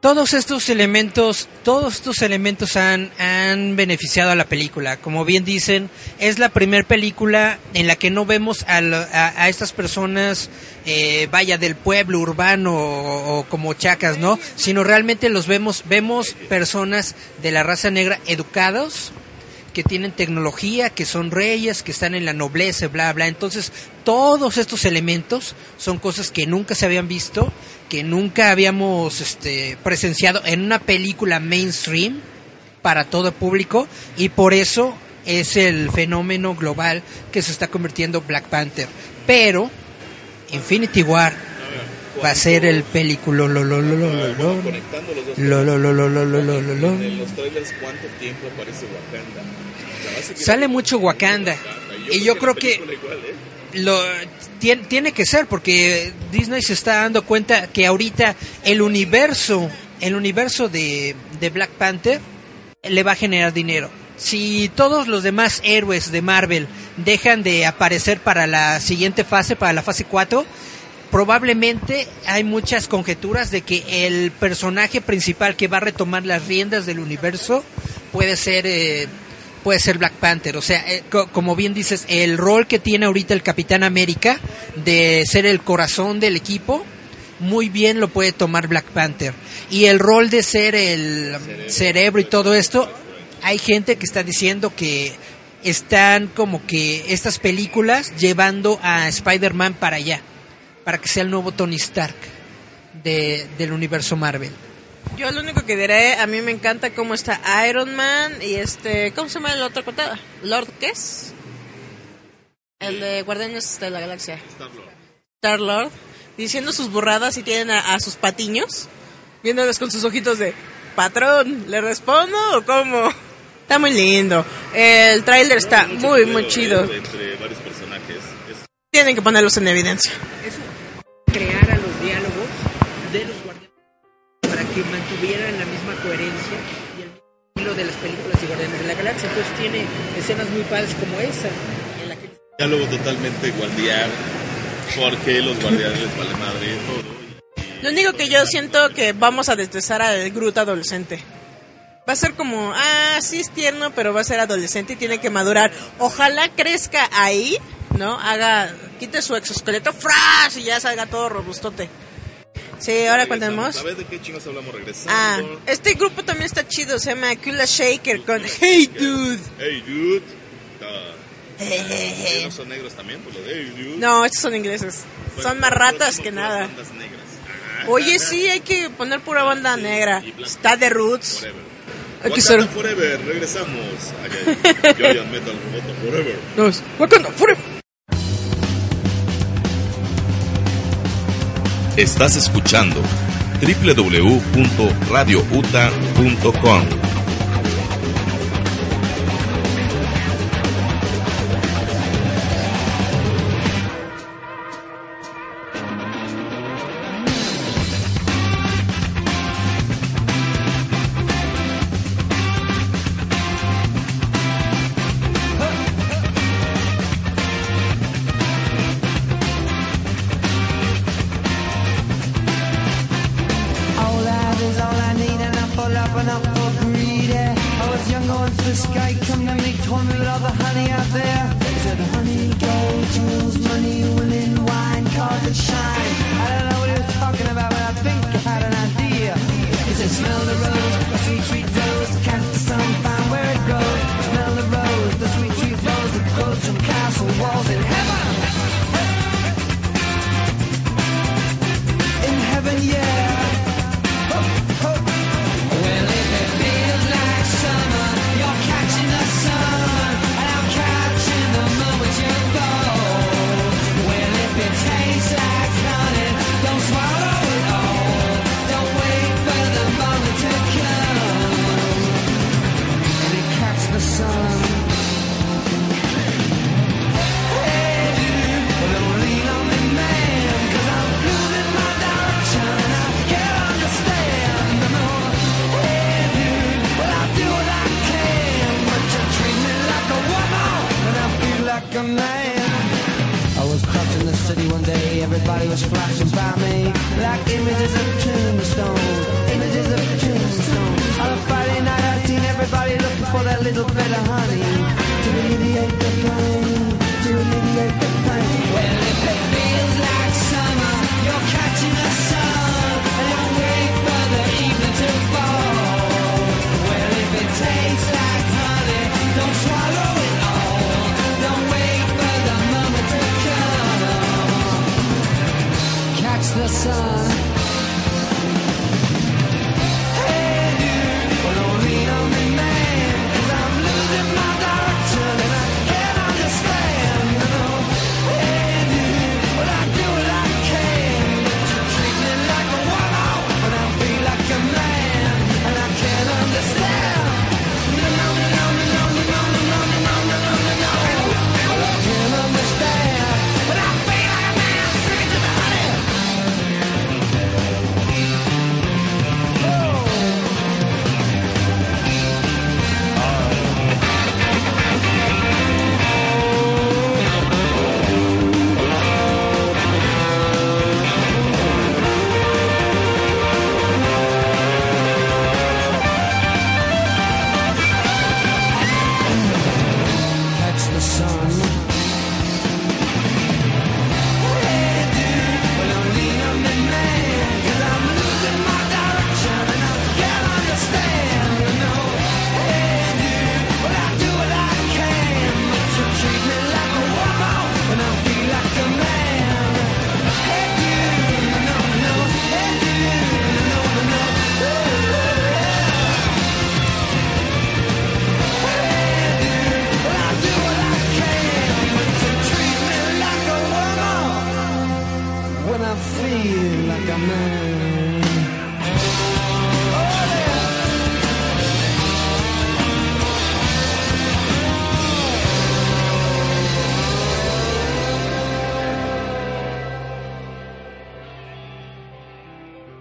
Todos estos elementos, todos estos elementos han, han beneficiado a la película. Como bien dicen, es la primera película en la que no vemos a, a- a estas personas, eh, vaya, del pueblo urbano o, o como chacas, ¿no? Sino realmente los vemos, vemos personas de la raza negra educados, que tienen tecnología, que son reyes, que están en la nobleza, bla, bla. Entonces, todos estos elementos son cosas que nunca se habían visto, que nunca habíamos este, presenciado en una película mainstream para todo público y por eso es el fenómeno global que se está convirtiendo Black Panther. Pero Infinity War va a ser el película lo lo lo lo lo lo. Lo lo lo lo lo lo lo Sale mucho Wakanda. Y yo creo que ¿eh? lo tiene, tiene que ser porque Disney se está dando cuenta que ahorita el universo el universo de, de Black Panther le va a generar dinero. Si todos los demás héroes de Marvel dejan de aparecer para la siguiente fase para la fase 4 probablemente hay muchas conjeturas de que el personaje principal que va a retomar las riendas del universo puede ser eh, puede ser Black Panther. O sea, eh, co- como bien dices, el rol que tiene ahorita el Capitán América de ser el corazón del equipo, muy bien lo puede tomar Black Panther. Y el rol de ser el cerebro y todo esto, hay gente que está diciendo que están como que estas películas llevando a Spider-Man para allá, para que sea el nuevo Tony Stark de, del universo Marvel. Yo lo único que diré, a mí me encanta cómo está Iron Man y este, ¿cómo se llama el otro cotada? ¿Lord qué es? El de Guardianes de la Galaxia. Star Lord. Diciendo sus burradas y tienen a, a sus patiños, viéndoles con sus ojitos de, patrón, ¿le respondo o cómo? Está muy lindo. El tráiler está muy, muy chido. Entre varios personajes. Es- Tienen que ponerlos en evidencia. A los diálogos de los guardianes para que mantuvieran la misma coherencia y el mismo estilo de las películas de Guardianes de la Galaxia. Entonces tiene escenas muy padres como esa, en la que Diálogo totalmente guardián. Porque los guardianes les vale madre todo. Lo único que yo siento que vamos a destrozar al Groot adolescente. Va a ser como, ah, sí es tierno, pero va a ser adolescente y tiene que madurar. Ojalá crezca ahí, ¿no? Haga, quite su exoesqueleto, ¡fras! Y ya salga todo robustote. Sí, ahora contemos. A ver de qué chingos hablamos regresando. Ah, este grupo también está chido, se llama Kula Shaker con Hey Dude. Hey, dude. ¿y ¿No son negros también? Por lo de hey, dude. No, estos son ingleses. Bueno, Son más ratas que nada. bandas negras. Oye, sí, hay que poner pura banda negra. Está de Roots. Forever. Hay que Wakanda ser- Forever, regresamos. Metal Forever. Nos, Wakanda, forever. Estás escuchando www.radiouta.com.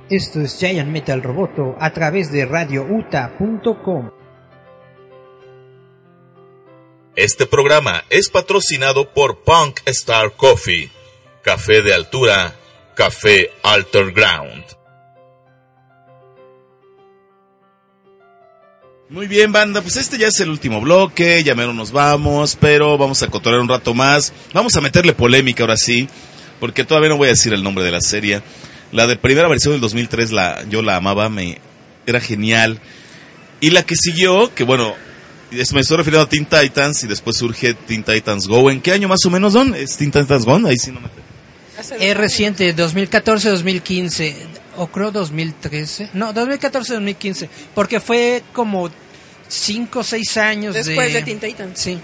Esto es Giant Metal Roboto a través de radiouta.com. Este programa es patrocinado por Punk Star Coffee, café de altura, café Alter Ground. Muy bien, banda, pues este ya es el último bloque, ya menos nos vamos, pero vamos a cotorear un rato más. Vamos a meterle polémica ahora sí, porque todavía no voy a decir el nombre de la serie. La de primera versión del 2003, la, yo la amaba, me, era genial. Y la que siguió, que bueno, es- me estoy refiriendo a Teen Titans y después surge Teen Titans Go. ¿En qué año más o menos son? ¿Es Teen Titans Go? Ahí sí no me... Es reciente, 2014-2015, o creo 2013. No, 2014-2015, porque fue como 5 o 6 años Después de... de Teen Titans. Sí.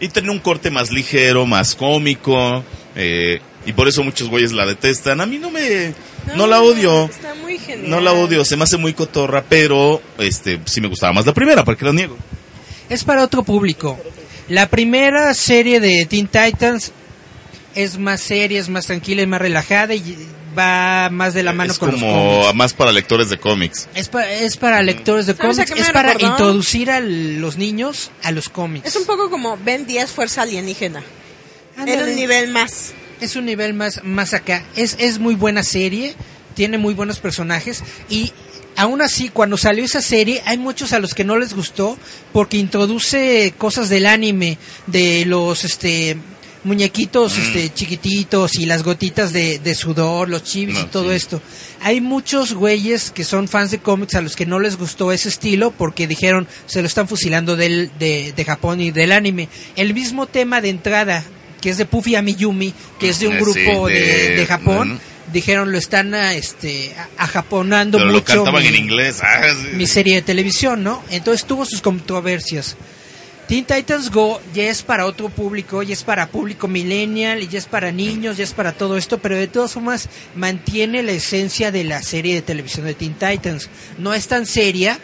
Y tenía un corte más ligero, más cómico. eh, y por eso muchos güeyes la detestan. A mí no me... No, la odio. Está muy genial. No la odio, se me hace muy cotorra, pero este sí me gustaba más la primera, ¿para qué lo niego? Es para otro público. La primera serie de Teen Titans es más seria, es más tranquila, es más relajada y va más de la mano es con los como cómics. más para lectores de cómics. Es, pa- es para lectores de ¿Sabes a cómics, es para recordó? introducir a los niños a los cómics. Es un poco como Ben 10 Fuerza Alienígena. Ándale. Era un nivel más. Es un nivel más, más acá. Es, es muy buena serie, tiene muy buenos personajes y aún así cuando salió esa serie hay muchos a los que no les gustó porque introduce cosas del anime, de los este muñequitos este chiquititos y las gotitas de, de sudor, los chivis y No, todo sí. esto. Hay muchos güeyes que son fans de cómics a los que no les gustó ese estilo porque dijeron se lo están fusilando del, de, de Japón y del anime. El mismo tema de entrada que es de Puffy Amiyumi, que es de un Eh, grupo sí, de, de- de Japón, bueno. dijeron lo están a, este a- ajaponando Pero lo mucho cantaban mi, en inglés. ah, sí. mi serie de televisión, ¿no? Entonces tuvo sus controversias. Teen Titans Go ya es para otro público, ya es para público millennial, ya es para niños, ya es para todo esto, pero de todas formas mantiene la esencia de la serie de televisión de Teen Titans. No es tan seria,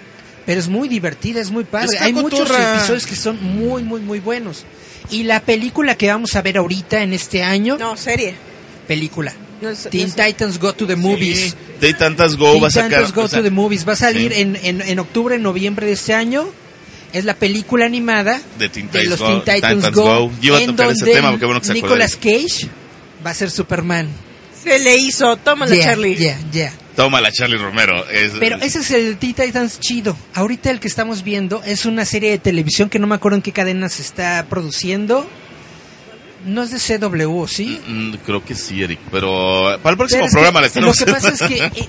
pero es muy divertida, es muy padre. Está Hay muchos episodios que son muy, muy, muy buenos. Y la película que vamos a ver ahorita en este año, No, serie. película. No es- Teen no Titans Go to the Movies. De tantas Go Teen va a sacar. Titans Go o sea, to the Movies. Va a salir sí. en, en, en octubre, noviembre de este año. Es la película animada De Teen de Titans los Go. Teen Titans, Titans Go, Go. Yo iba a en tocar ese donde tema, bueno que Nicolas Cage va a ser Superman. Se le hizo. Tómala, Yeah, Charlie. yeah, yeah. Tómala, Charlie Romero. Es- Pero ese es el Teen Titans chido. Ahorita el que estamos viendo es una serie de televisión que no me acuerdo en qué cadena se está produciendo. No es de CW, ¿sí? Mm, creo que sí, Eric. Pero para el próximo Pero es programa que tenemos Lo que pasa es que eh,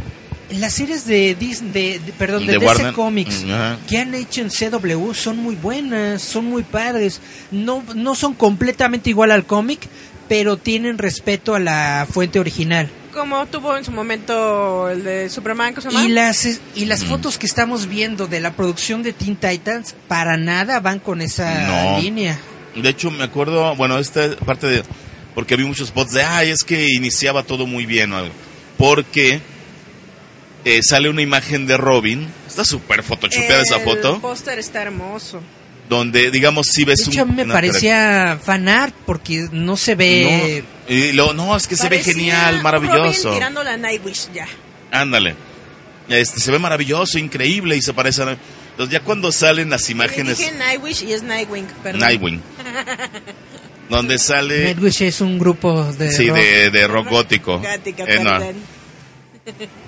las series de Disney, de, de- perdón, de, De DC. Comics Mm, que han hecho en CW son muy buenas, son muy padres. No, no son completamente igual al cómic, pero tienen respeto a la fuente original. Como tuvo en su momento el de Superman, ¿cómo se llama? Y las, y las Mm. fotos que estamos viendo de la producción de Teen Titans para nada van con esa No. línea. De hecho, me acuerdo, bueno, esta parte de. Porque vi muchos spots de, ay, es que iniciaba todo muy bien o algo. Porque eh, sale una imagen de Robin. Está súper photoshopeada esa El foto. póster está hermoso. Donde, digamos, si ves De hecho, a mí me parecía fanart porque no se ve... No, y lo- no, es que se ve genial, maravilloso. Robin tirando la Nightwish ya. Ándale. Este, se ve maravilloso, increíble y se parece a... Entonces ya cuando salen las imágenes... dije Nightwish y es Nightwing, perdón. Nightwing. donde sale... Nightwish es un grupo de... Sí, rock. de, de rock gótico. Gótica, Eh, no.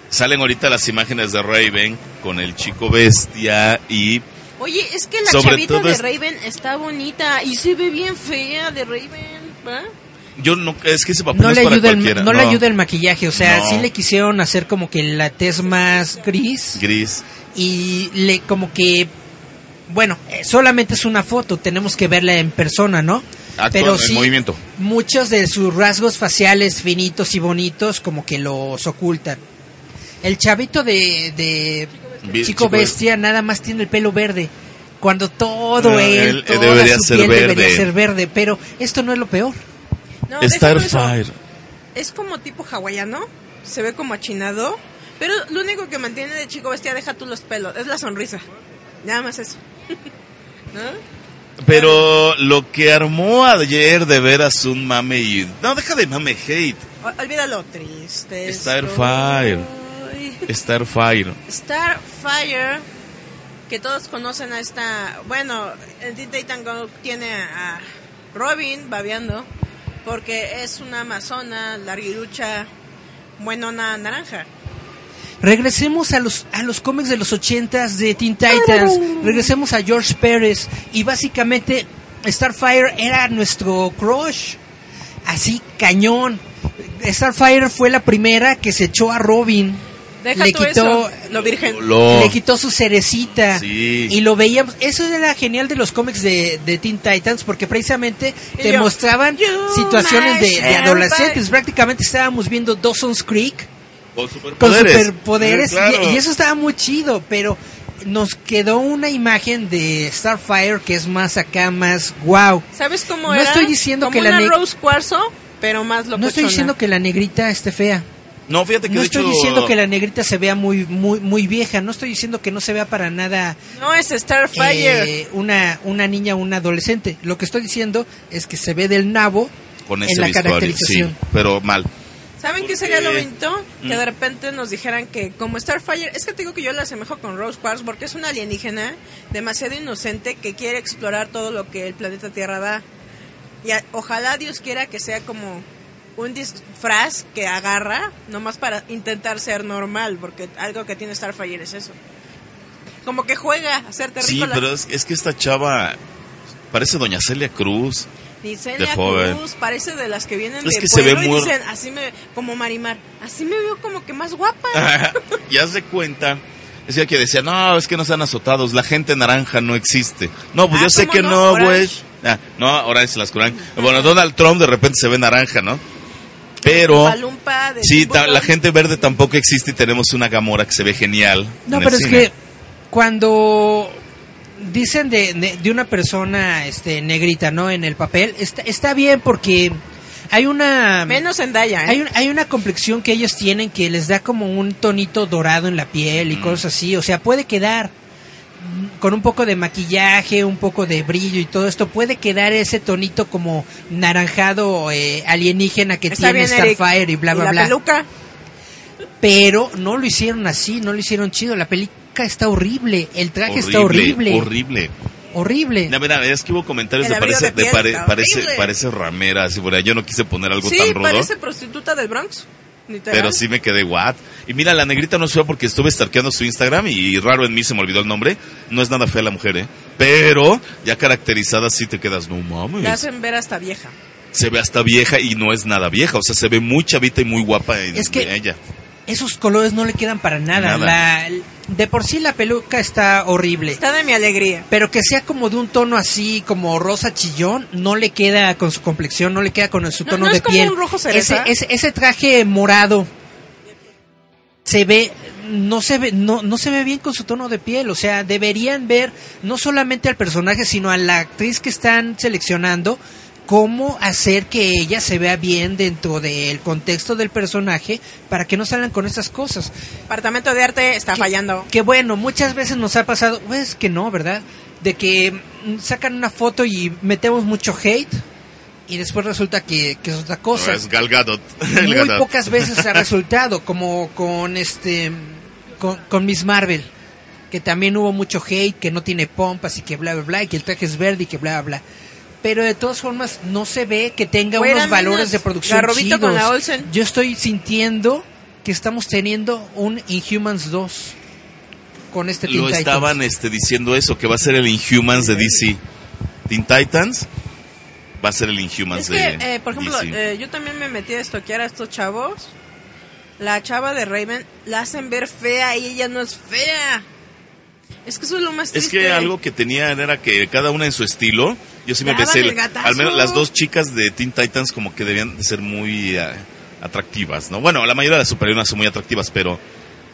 Salen ahorita las imágenes de Raven con el chico bestia y... Oye, es que la Sobre chavita de es- Raven está bonita y se ve bien fea de Raven, ¿verdad? Yo no... Es que ese papel no, No, le es para ayuda el, no le ayuda el maquillaje, o sea, No. sí le quisieron hacer como que la tez más gris Gris. y le como que bueno, eh, solamente es una foto, tenemos que verla en persona, ¿no? Actúa Pero en sí, movimiento. muchos de sus rasgos faciales finitos y bonitos como que los ocultan. El chavito de, de Chico Chico Bestia nada más tiene el pelo verde. Cuando todo No, él, él, eh, toda debería su ser piel verde. debería ser verde, pero esto no es lo peor. No. Starfire. es como tipo hawaiano, se ve como achinado, pero lo único que mantiene de chico bestia, deja tú los pelos, es la sonrisa. Nada más eso. ¿No? Pero lo que armó ayer de veras un mame y... No, deja de mame hate. O- Olvídalo, triste. Starfire. Starfire. Starfire, que todos conocen a esta. Bueno, el Teen Titan Go tiene a Robin babeando, porque es una amazona, larguirucha, buenona naranja. Regresemos a los, a los cómics de los ochentas de Teen Titans. Regresemos a George Pérez. Y básicamente Starfire era nuestro crush. Así, cañón. Starfire fue la primera que se echó a Robin. Deja le tú quitó, eso, lo virgen. Lo- le quitó su cerecita. Sí. Y lo veíamos. Eso era genial de los cómics de, de Teen Titans porque precisamente Y te yo, mostraban "You situaciones de, adolescentes. Starfire". Prácticamente estábamos viendo Dawson's Creek Con con superpoderes. superpoderes Eh, claro. y, y eso estaba muy chido, pero nos quedó una imagen de Starfire que es más acá, más wow. ¿Sabes cómo No era? estoy diciendo Como que la una ne- Rose Cuarzo, pero más. No estoy diciendo que la negrita esté fea. No, fíjate que No de estoy hecho... diciendo que la negrita se vea muy muy muy vieja. No estoy diciendo que no se vea para nada No es Starfire. eh, una una niña o una adolescente. Lo que estoy diciendo es que se ve del nabo Con en la vestuario, caracterización. sí, pero mal. ¿Saben qué sería lo bonito? Que Mm. de repente nos dijeran que como Starfire, es que te digo que yo la asemejo con Rose Quartz porque es una alienígena demasiado inocente que quiere explorar todo lo que el planeta Tierra da. Y a- ojalá Dios quiera que sea como un disfraz que agarra nomás para intentar ser normal, porque algo que tiene Starfire es eso. Como que juega a ser Sí, terrícola. pero es, es que esta chava parece doña Celia Cruz. Ni Celia de joven. Cruz parece de las que vienen Es de que se ve y muy- dicen, así me, como Marimar, así me veo como que más guapa. y haz de cuenta. Decía que decía, no, es que no sean azotados, la gente naranja no existe. No, pues Ah, yo sé ¿cómo que no? no, güey. Orange. Ah, no, Orange las curan. Bueno, Donald Trump de repente se ve naranja, ¿no? Pero, Palumpa de sí, la gente verde tampoco existe y tenemos una Gamora que se ve genial. No, pero es cine. que cuando dicen de, de, de una persona este negrita, ¿no? En el papel, está, está bien porque hay una... Menos Zendaya, ¿eh? Hay, un- hay una complexión que ellos tienen que les da como un tonito dorado en la piel Mm. y cosas así. O sea, puede quedar mm, con un poco de maquillaje, un poco de brillo y todo esto, puede quedar ese tonito como naranjado eh, alienígena que Está tiene bien, Eric. Starfire y bla, bla, la bla. peluca. Pero no lo hicieron así, no lo hicieron chido. La película está horrible, el traje está horrible. horrible. Horrible. Horrible. Ya, mira, es que hubo comentarios de parece, de de pare- parece, horrible. parece ramera, así por ahí. Yo no quise poner algo Sí, tan rudo. parece prostituta del Bronx. Literal. Pero sí me quedé, what? Y mira, la negrita no es fea porque estuve stalkeando su Instagram y raro en mí se me olvidó el nombre. No es nada fea la mujer, ¿eh? Pero ya caracterizada sí te quedas, no mames. Le hacen ver hasta vieja. Se ve hasta vieja y no es nada vieja. O sea, se ve muy chavita y muy guapa en, Es que- en ella. Esos colores no le quedan para nada. Nada. La- de por sí la peluca está horrible. Está de mi alegría. Pero que sea como de un tono así, como rosa chillón, no le queda con su complexión, no le queda con su No, tono ¿no de es como piel. un rojo cereza? Ese, ese, ese traje morado se ve, no se ve, no, no se ve bien con su tono de piel. O sea, deberían ver no solamente al personaje, sino a la actriz que están seleccionando, cómo hacer que ella se vea bien dentro del contexto del personaje para que no salgan con estas cosas. Departamento de arte está Que- fallando. Que bueno, muchas veces nos ha pasado, pues que no, ¿verdad? De que mm, sacan una foto y metemos mucho hate y después resulta que, que es otra cosa. es Gal Gadot. Muy Gadot. pocas veces ha resultado, como con este con, con Miss Marvel, que también hubo mucho hate, que no tiene pompas y que bla bla bla, y que el traje es verde y que bla bla bla. Pero de todas formas no se ve que tenga Fuera unos valores de producción chidos. con la Olsen. Yo estoy sintiendo que estamos teniendo un Inhumans 2 con este Teen Lo Titans. estaban este, diciendo eso, que va a ser el Inhumans de DC. Teen Titans va a ser el Inhumans Es que, de eh, por ejemplo, DC. eh, yo también me metí a estoquear a estos chavos. La chava de Raven la hacen ver fea y ella no es fea. Es que eso es lo más Es triste. que algo que tenían era que cada una en su estilo. Yo sí me gatazo. Al menos las dos chicas de Teen Titans, como que debían de ser muy eh, atractivas, ¿no? Bueno, la mayoría de las superheroínas son muy atractivas, pero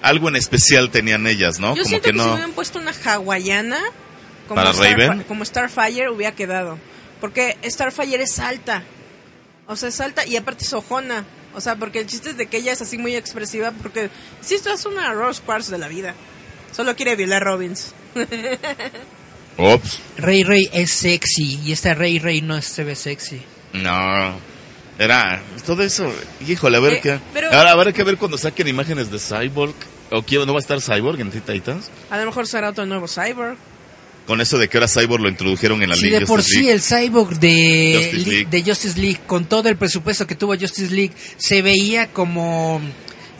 algo en especial tenían ellas, ¿no? Yo como siento que que, si no. hubieran puesto una hawaiana como, ¿Para Starfi- Raven? como Starfire hubiera quedado. Porque Starfire es alta. O sea, es alta y aparte es ojona. O sea, porque el chiste es de que ella es así muy expresiva, porque si esto es una Rose Quartz de la vida. Solo quiere violar Robbins. Ops. Rey Rey es sexy y esta Rey Rey no se ve sexy. No. Era todo eso. Híjole, a ver Eh, qué. pero- Ahora habrá que ver cuando saquen imágenes de Cyborg. ¿O quién no va a estar Cyborg en Titans? A lo mejor será otro nuevo Cyborg. Con eso de que ahora Cyborg lo introdujeron en la Si Liga de por Justice sí League. el cyborg de Justice League. de Justice League, con todo el presupuesto que tuvo Justice League, se veía como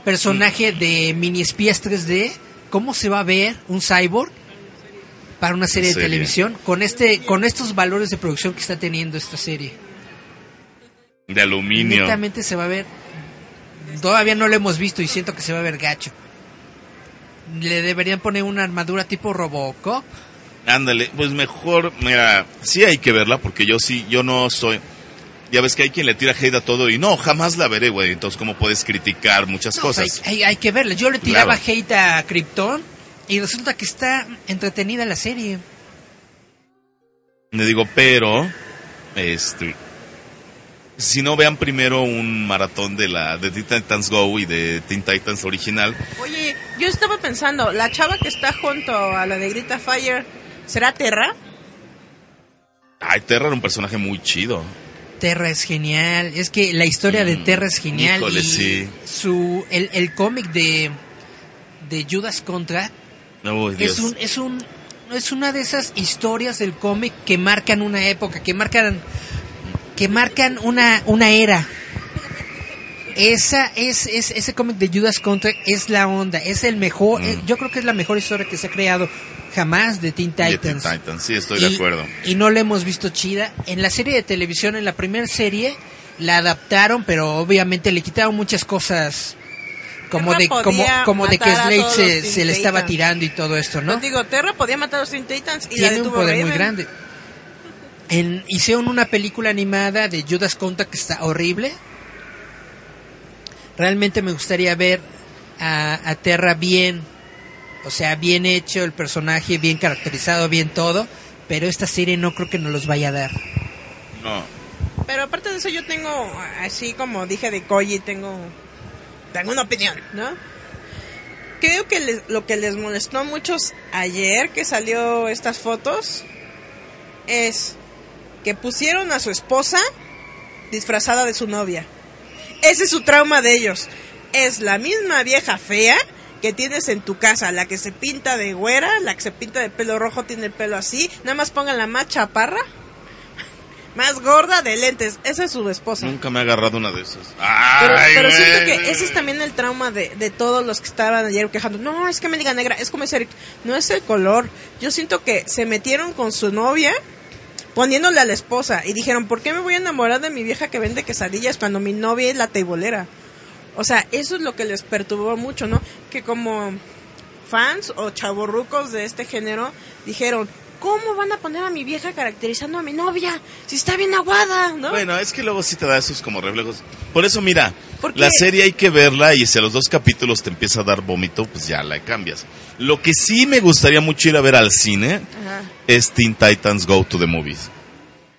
personaje de mini espías 3D, ¿cómo se va a ver un cyborg para una serie de Serie. televisión con este con estos valores de producción que está teniendo esta serie? De aluminio. Netamente se va a ver todavía no lo hemos visto y siento que se va a ver gacho. Le deberían poner una armadura tipo Robocop. Ándale, pues mejor, mira, sí hay que verla porque yo sí, yo no soy... Ya ves que hay quien le tira hate a todo y no, jamás la veré, güey. Entonces, ¿cómo puedes criticar muchas No, cosas? hay, hay- hay que verla. Yo le tiraba Claro. hate a Krypton y resulta que está entretenida la serie. Le digo, pero, este, si no vean primero un maratón de la de Teen Titans Go y de Teen Titans original, Oye, yo estaba pensando, la chava que está junto a la negrita Fire, ¿será Terra? ay, Terra era un personaje muy chido. Terra es genial. Es que la historia de Mm, Terra es genial. híjole, y sí. su el, el cómic de de Judas Contra Oh, es un es un es una de esas historias del cómic que marcan una época, que marcan que marcan una una era. Esa es, es ese cómic de Judas Contra es la onda, es el mejor, Mm. eh, yo creo que es la mejor historia que se ha creado jamás de Teen de Titans. Teen Titans, sí, estoy y, de acuerdo. y no la hemos visto chida. En la serie de televisión, en la primera serie, la adaptaron, pero obviamente le quitaron muchas cosas. Como Terra de, como, podía como de que Slade se, se le estaba tirando y todo esto, ¿no? Pues digo, Terra podía matar a los Teen Titans y la Tiene un poder muy Raven. grande. En, hicieron una película animada de Judas Contra que está horrible. Realmente me gustaría ver a, a Terra bien, o sea, bien hecho el personaje, bien caracterizado, bien todo. Pero esta serie no creo que nos los vaya a dar. No. Pero aparte de eso yo tengo, así como dije de Koji, tengo, tengo una opinión, ¿no? Creo que les- lo que les molestó a muchos ayer que salió estas fotos es que pusieron a su esposa disfrazada de su novia. Ese es su trauma de ellos. Es la misma vieja fea que tienes en tu casa, la que se pinta de güera, la que se pinta de pelo rojo tiene el pelo así, nada más pongan la más chaparra, más gorda de lentes, esa es su esposa. Nunca me ha agarrado una de esas. Pero, Ay, pero siento que ese es también el trauma de, de todos los que estaban ayer quejando. No, es que me diga negra. Es como ese, no es el color. Yo siento que se metieron con su novia poniéndole a la esposa y dijeron, ¿por qué me voy a enamorar de mi vieja que vende quesadillas cuando mi novia es la teibolera? O sea, eso es lo que les perturbó mucho, ¿no? Que como fans o chavorrucos de este género dijeron, ¿cómo van a poner a mi vieja caracterizando a mi novia? Si está bien aguada, ¿no? Bueno, es que luego sí te da esos como reflejos. Por eso, mira, ¿Por la serie hay que verla y si a los dos capítulos te empieza a dar vómito, pues ya la cambias. Lo que sí me gustaría mucho ir a ver al cine Ajá. es Teen Titans Go to the Movies.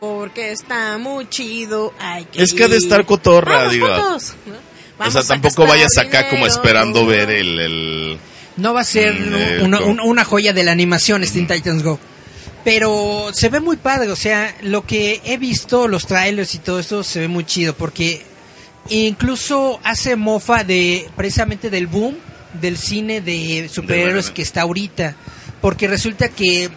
Porque está muy chido. Hay que Es que ha de estar cotorra, Vamos digo. juntos, ¿no? o Vamos sea, a tampoco vayas acá como esperando ¿no? ver el... el- No va a ser eh, una, una- una joya de la animación Teen Titans Go. Pero se ve muy padre, o sea, lo que he visto, los trailers y todo esto, se ve muy chido, porque incluso hace mofa de precisamente del boom del cine de superhéroes que está ahorita. Porque resulta que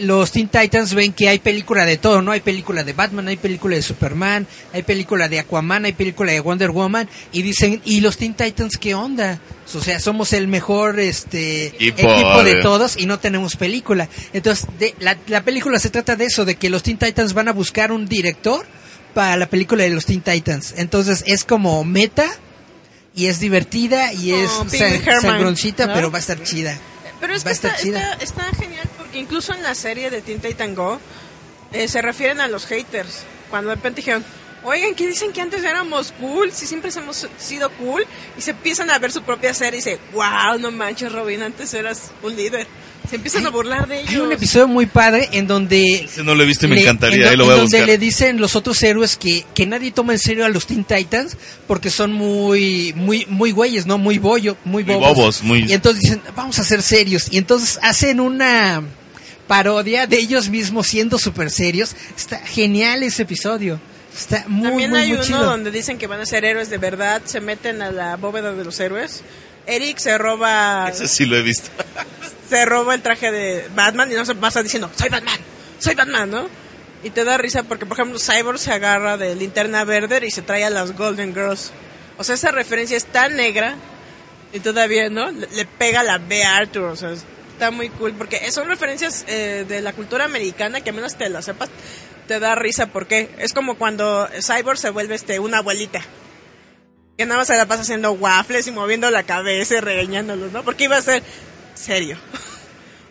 los Teen Titans ven que hay película de todo, ¿no? Hay película de Batman, hay película de Superman, hay película de Aquaman, hay película de Wonder Woman y dicen, ¿y los Teen Titans qué onda? O sea, somos el mejor este Equipo, equipo de todos y no tenemos película. Entonces, de, la, la película se trata de eso, de que los Teen Titans van a buscar un director para la película de los Teen Titans. Entonces, es como meta y es divertida y Oh, es sangroncita, ¿no? pero va a estar chida. Pero es Va que está, chida. está, está genial incluso en la serie de Teen Titan Go eh, se refieren a los haters. Cuando de repente dijeron, oigan, ¿qué dicen que antes éramos cool? Si siempre hemos sido cool. Y se empiezan a ver su propia serie y dice, wow, no manches, Robin, antes eras un líder. Se empiezan a burlar de ellos. Hay un episodio muy padre en donde Ese no lo he visto y me le- encantaría. en Ahí lo do- voy a en donde le dicen los otros héroes que, que nadie toma en serio a los Teen Titans porque son muy muy muy güeyes, no muy bollo, muy Muy bobos. bobos, muy- Y entonces dicen, "Vamos a ser serios." Y entonces hacen una parodia de ellos mismos siendo súper serios. Está genial ese episodio. Está muy También muy hay muy uno chido. donde dicen que van a ser héroes de verdad, se meten a la bóveda de los héroes. Eric se roba Ese sí lo he visto. se roba el traje de Batman y no se pasa diciendo, soy Batman, soy Batman, ¿no? Y te da risa porque, por ejemplo, Cyborg se agarra de linterna verde y se trae a las Golden Girls. O sea, esa referencia es tan negra y todavía, ¿no? Le, le pega la B a Arthur, o sea, está muy cool porque son referencias eh, de la cultura americana que a menos te las sepas, te da risa porque es como cuando Cyborg se vuelve este una abuelita. Que nada más se la pasa haciendo waffles y moviendo la cabeza y regañándolos, ¿no? Porque iba a ser serio.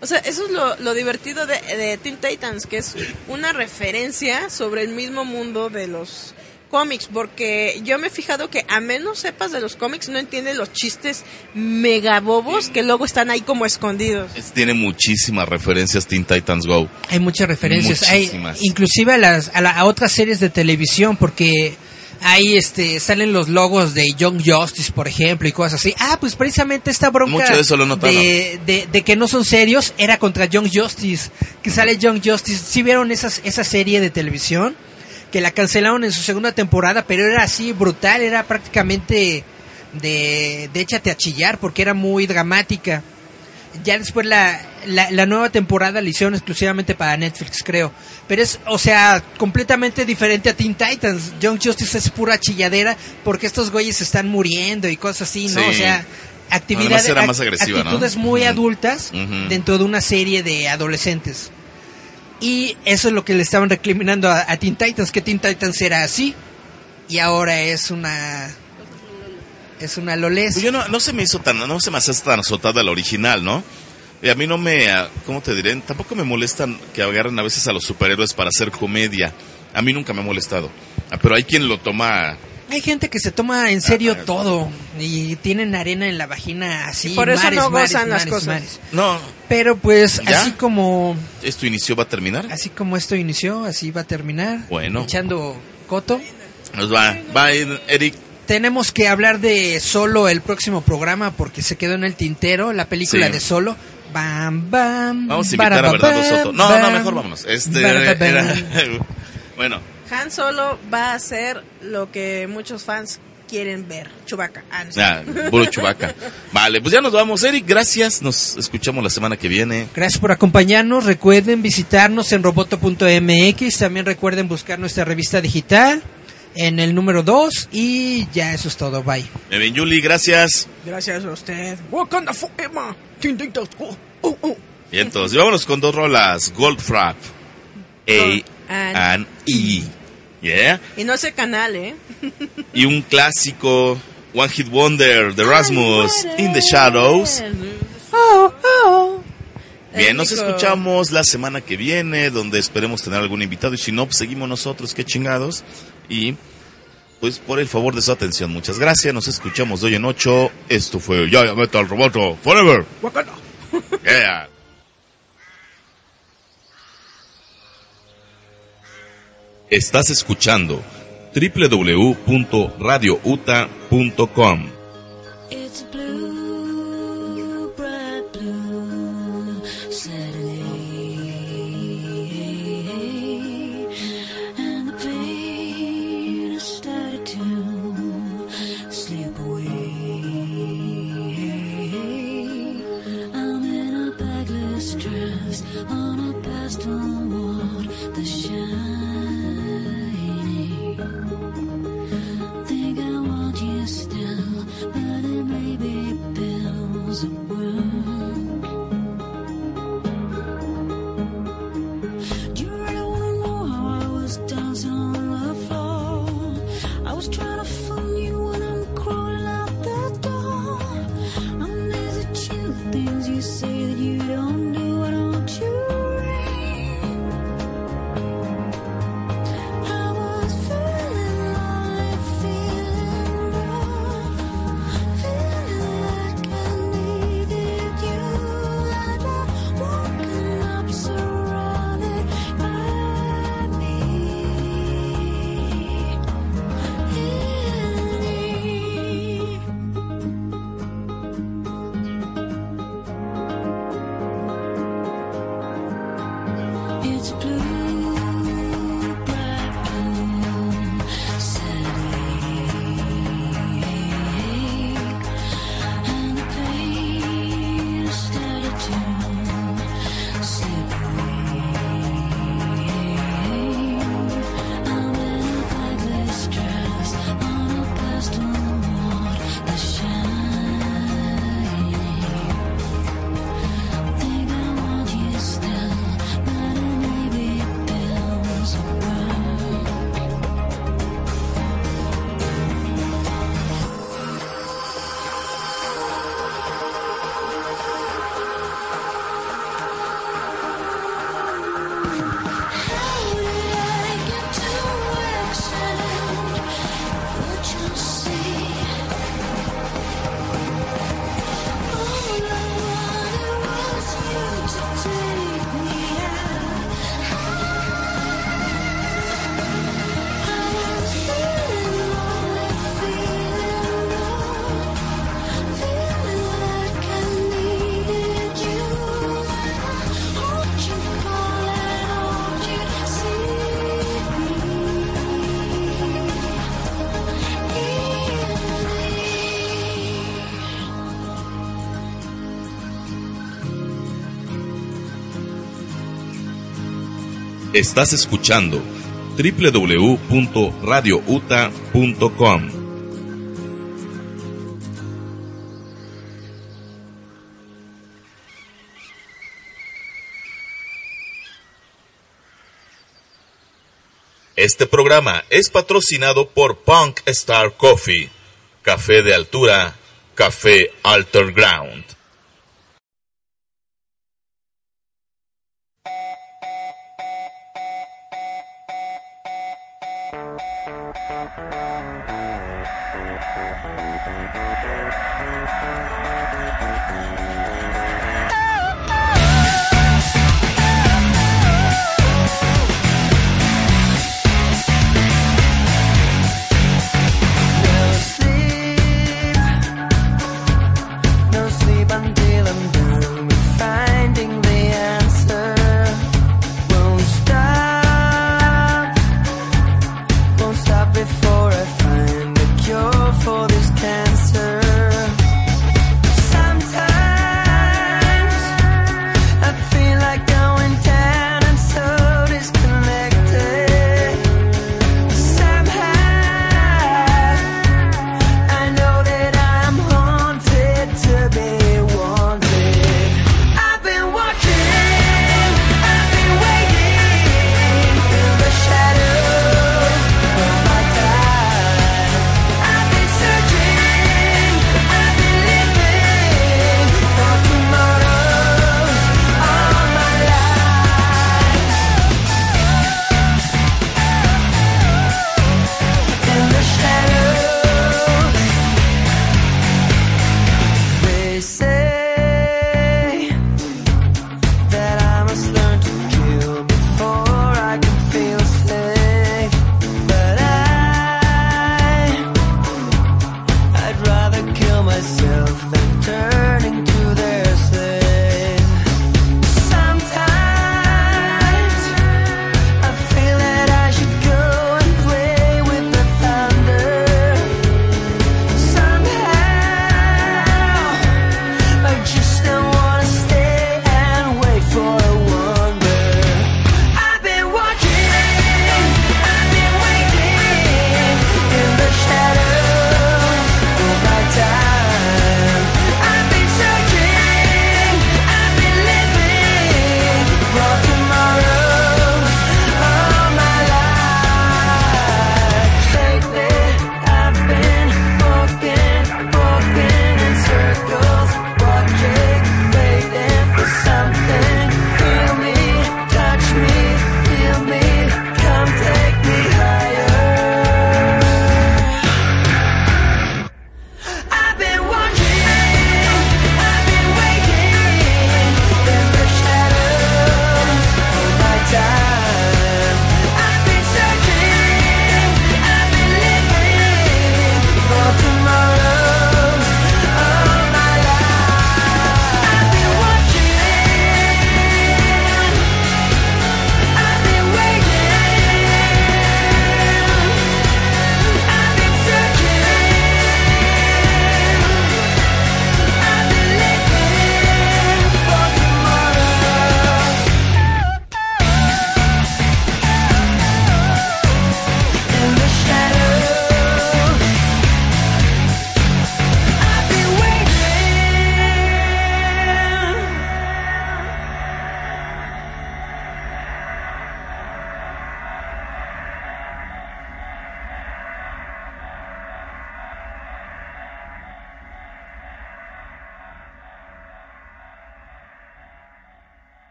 O sea, eso es lo, lo divertido de, de Teen Titans, que es una referencia sobre el mismo mundo de los cómics, porque yo me he fijado que a menos sepas de los cómics, no entiendes los chistes megabobos que luego están ahí como escondidos. Es- tiene muchísimas referencias Teen Titans Go. Hay muchas referencias, hay Muchísimas. inclusive a las a, la- a otras series de televisión porque ahí este salen los logos de Young Justice, por ejemplo, y cosas así. Ah, pues precisamente esta bronca Mucho de eso lo he notado. de, de- de que no son serios era contra Young Justice, que sale Young Justice. ¿Sí vieron esas, esa serie de televisión? Que la cancelaron en su segunda temporada, pero era así brutal, era prácticamente de, de échate a chillar porque era muy dramática. Ya después la, la, la nueva temporada la hicieron exclusivamente para Netflix, creo. Pero es, o sea, completamente diferente a Teen Titans. Young Justice es pura chilladera porque estos güeyes están muriendo y cosas así, ¿no? Sí. O sea, actividades, actitudes muy adultas dentro de una serie de adolescentes. Y eso es lo que le estaban recriminando a, a Teen Titans, que Teen Titans era así y ahora es una es una. Pues yo no, no se me hizo tan, no se me hace tan azotada la original, ¿no? Y a mí no me, ah, ¿cómo te diré? Tampoco me molestan que agarren a veces a los superhéroes para hacer comedia. A mí nunca me ha molestado. Ah, Pero hay quien lo toma, Hay gente que se toma en serio Ah, todo y tienen arena en la vagina así. Y por eso mares, no mares, gozan las mares, cosas. mares. no, Pero pues ¿Ya? así como esto inició, va a terminar. así como esto inició, así va a terminar. Bueno. Echando coto. Nos va, va Eric. Tenemos que hablar de Solo el próximo programa porque se quedó en el tintero la película Sí. de Solo. Bam, bam. Vamos a invitar a Bernardo Soto. No, no, bam, mejor vámonos. Este, barabam. era- bueno, Han Solo va a ser lo que muchos fans quieren ver. Chubaca. Ah, no sé. ya, puro chubaca. Vale, pues ya nos vamos, Eric. Gracias. Nos escuchamos la semana que viene. Gracias por acompañarnos. Recuerden visitarnos en roboto.mx. También recuerden buscar nuestra revista digital en el número 2. Y ya eso es todo. Bye. Me ven, Yuli, gracias. Gracias a usted. Wakanda forever. Oh, oh, oh. Y entonces, vámonos con dos rolas. Goldfrapp. A and and E. Yeah. Y no ese canal, ¿eh? Y un clásico. One Hit Wonder de Rasmus. In the Shadows. Oh, oh. Bien, nos escuchamos la semana que viene, donde esperemos tener algún invitado. Y si no, pues seguimos nosotros, qué chingados. Y pues por el favor de su atención, muchas gracias. Nos escuchamos de hoy en ocho. Esto fue Ya, ya Metal Roboto Forever. Wakanda. Yeah. Estás escuchando www.radiouta.com. Estás escuchando www.radiouta.com. Este programa es patrocinado por Punk Star Coffee, café de altura, café Alter Ground.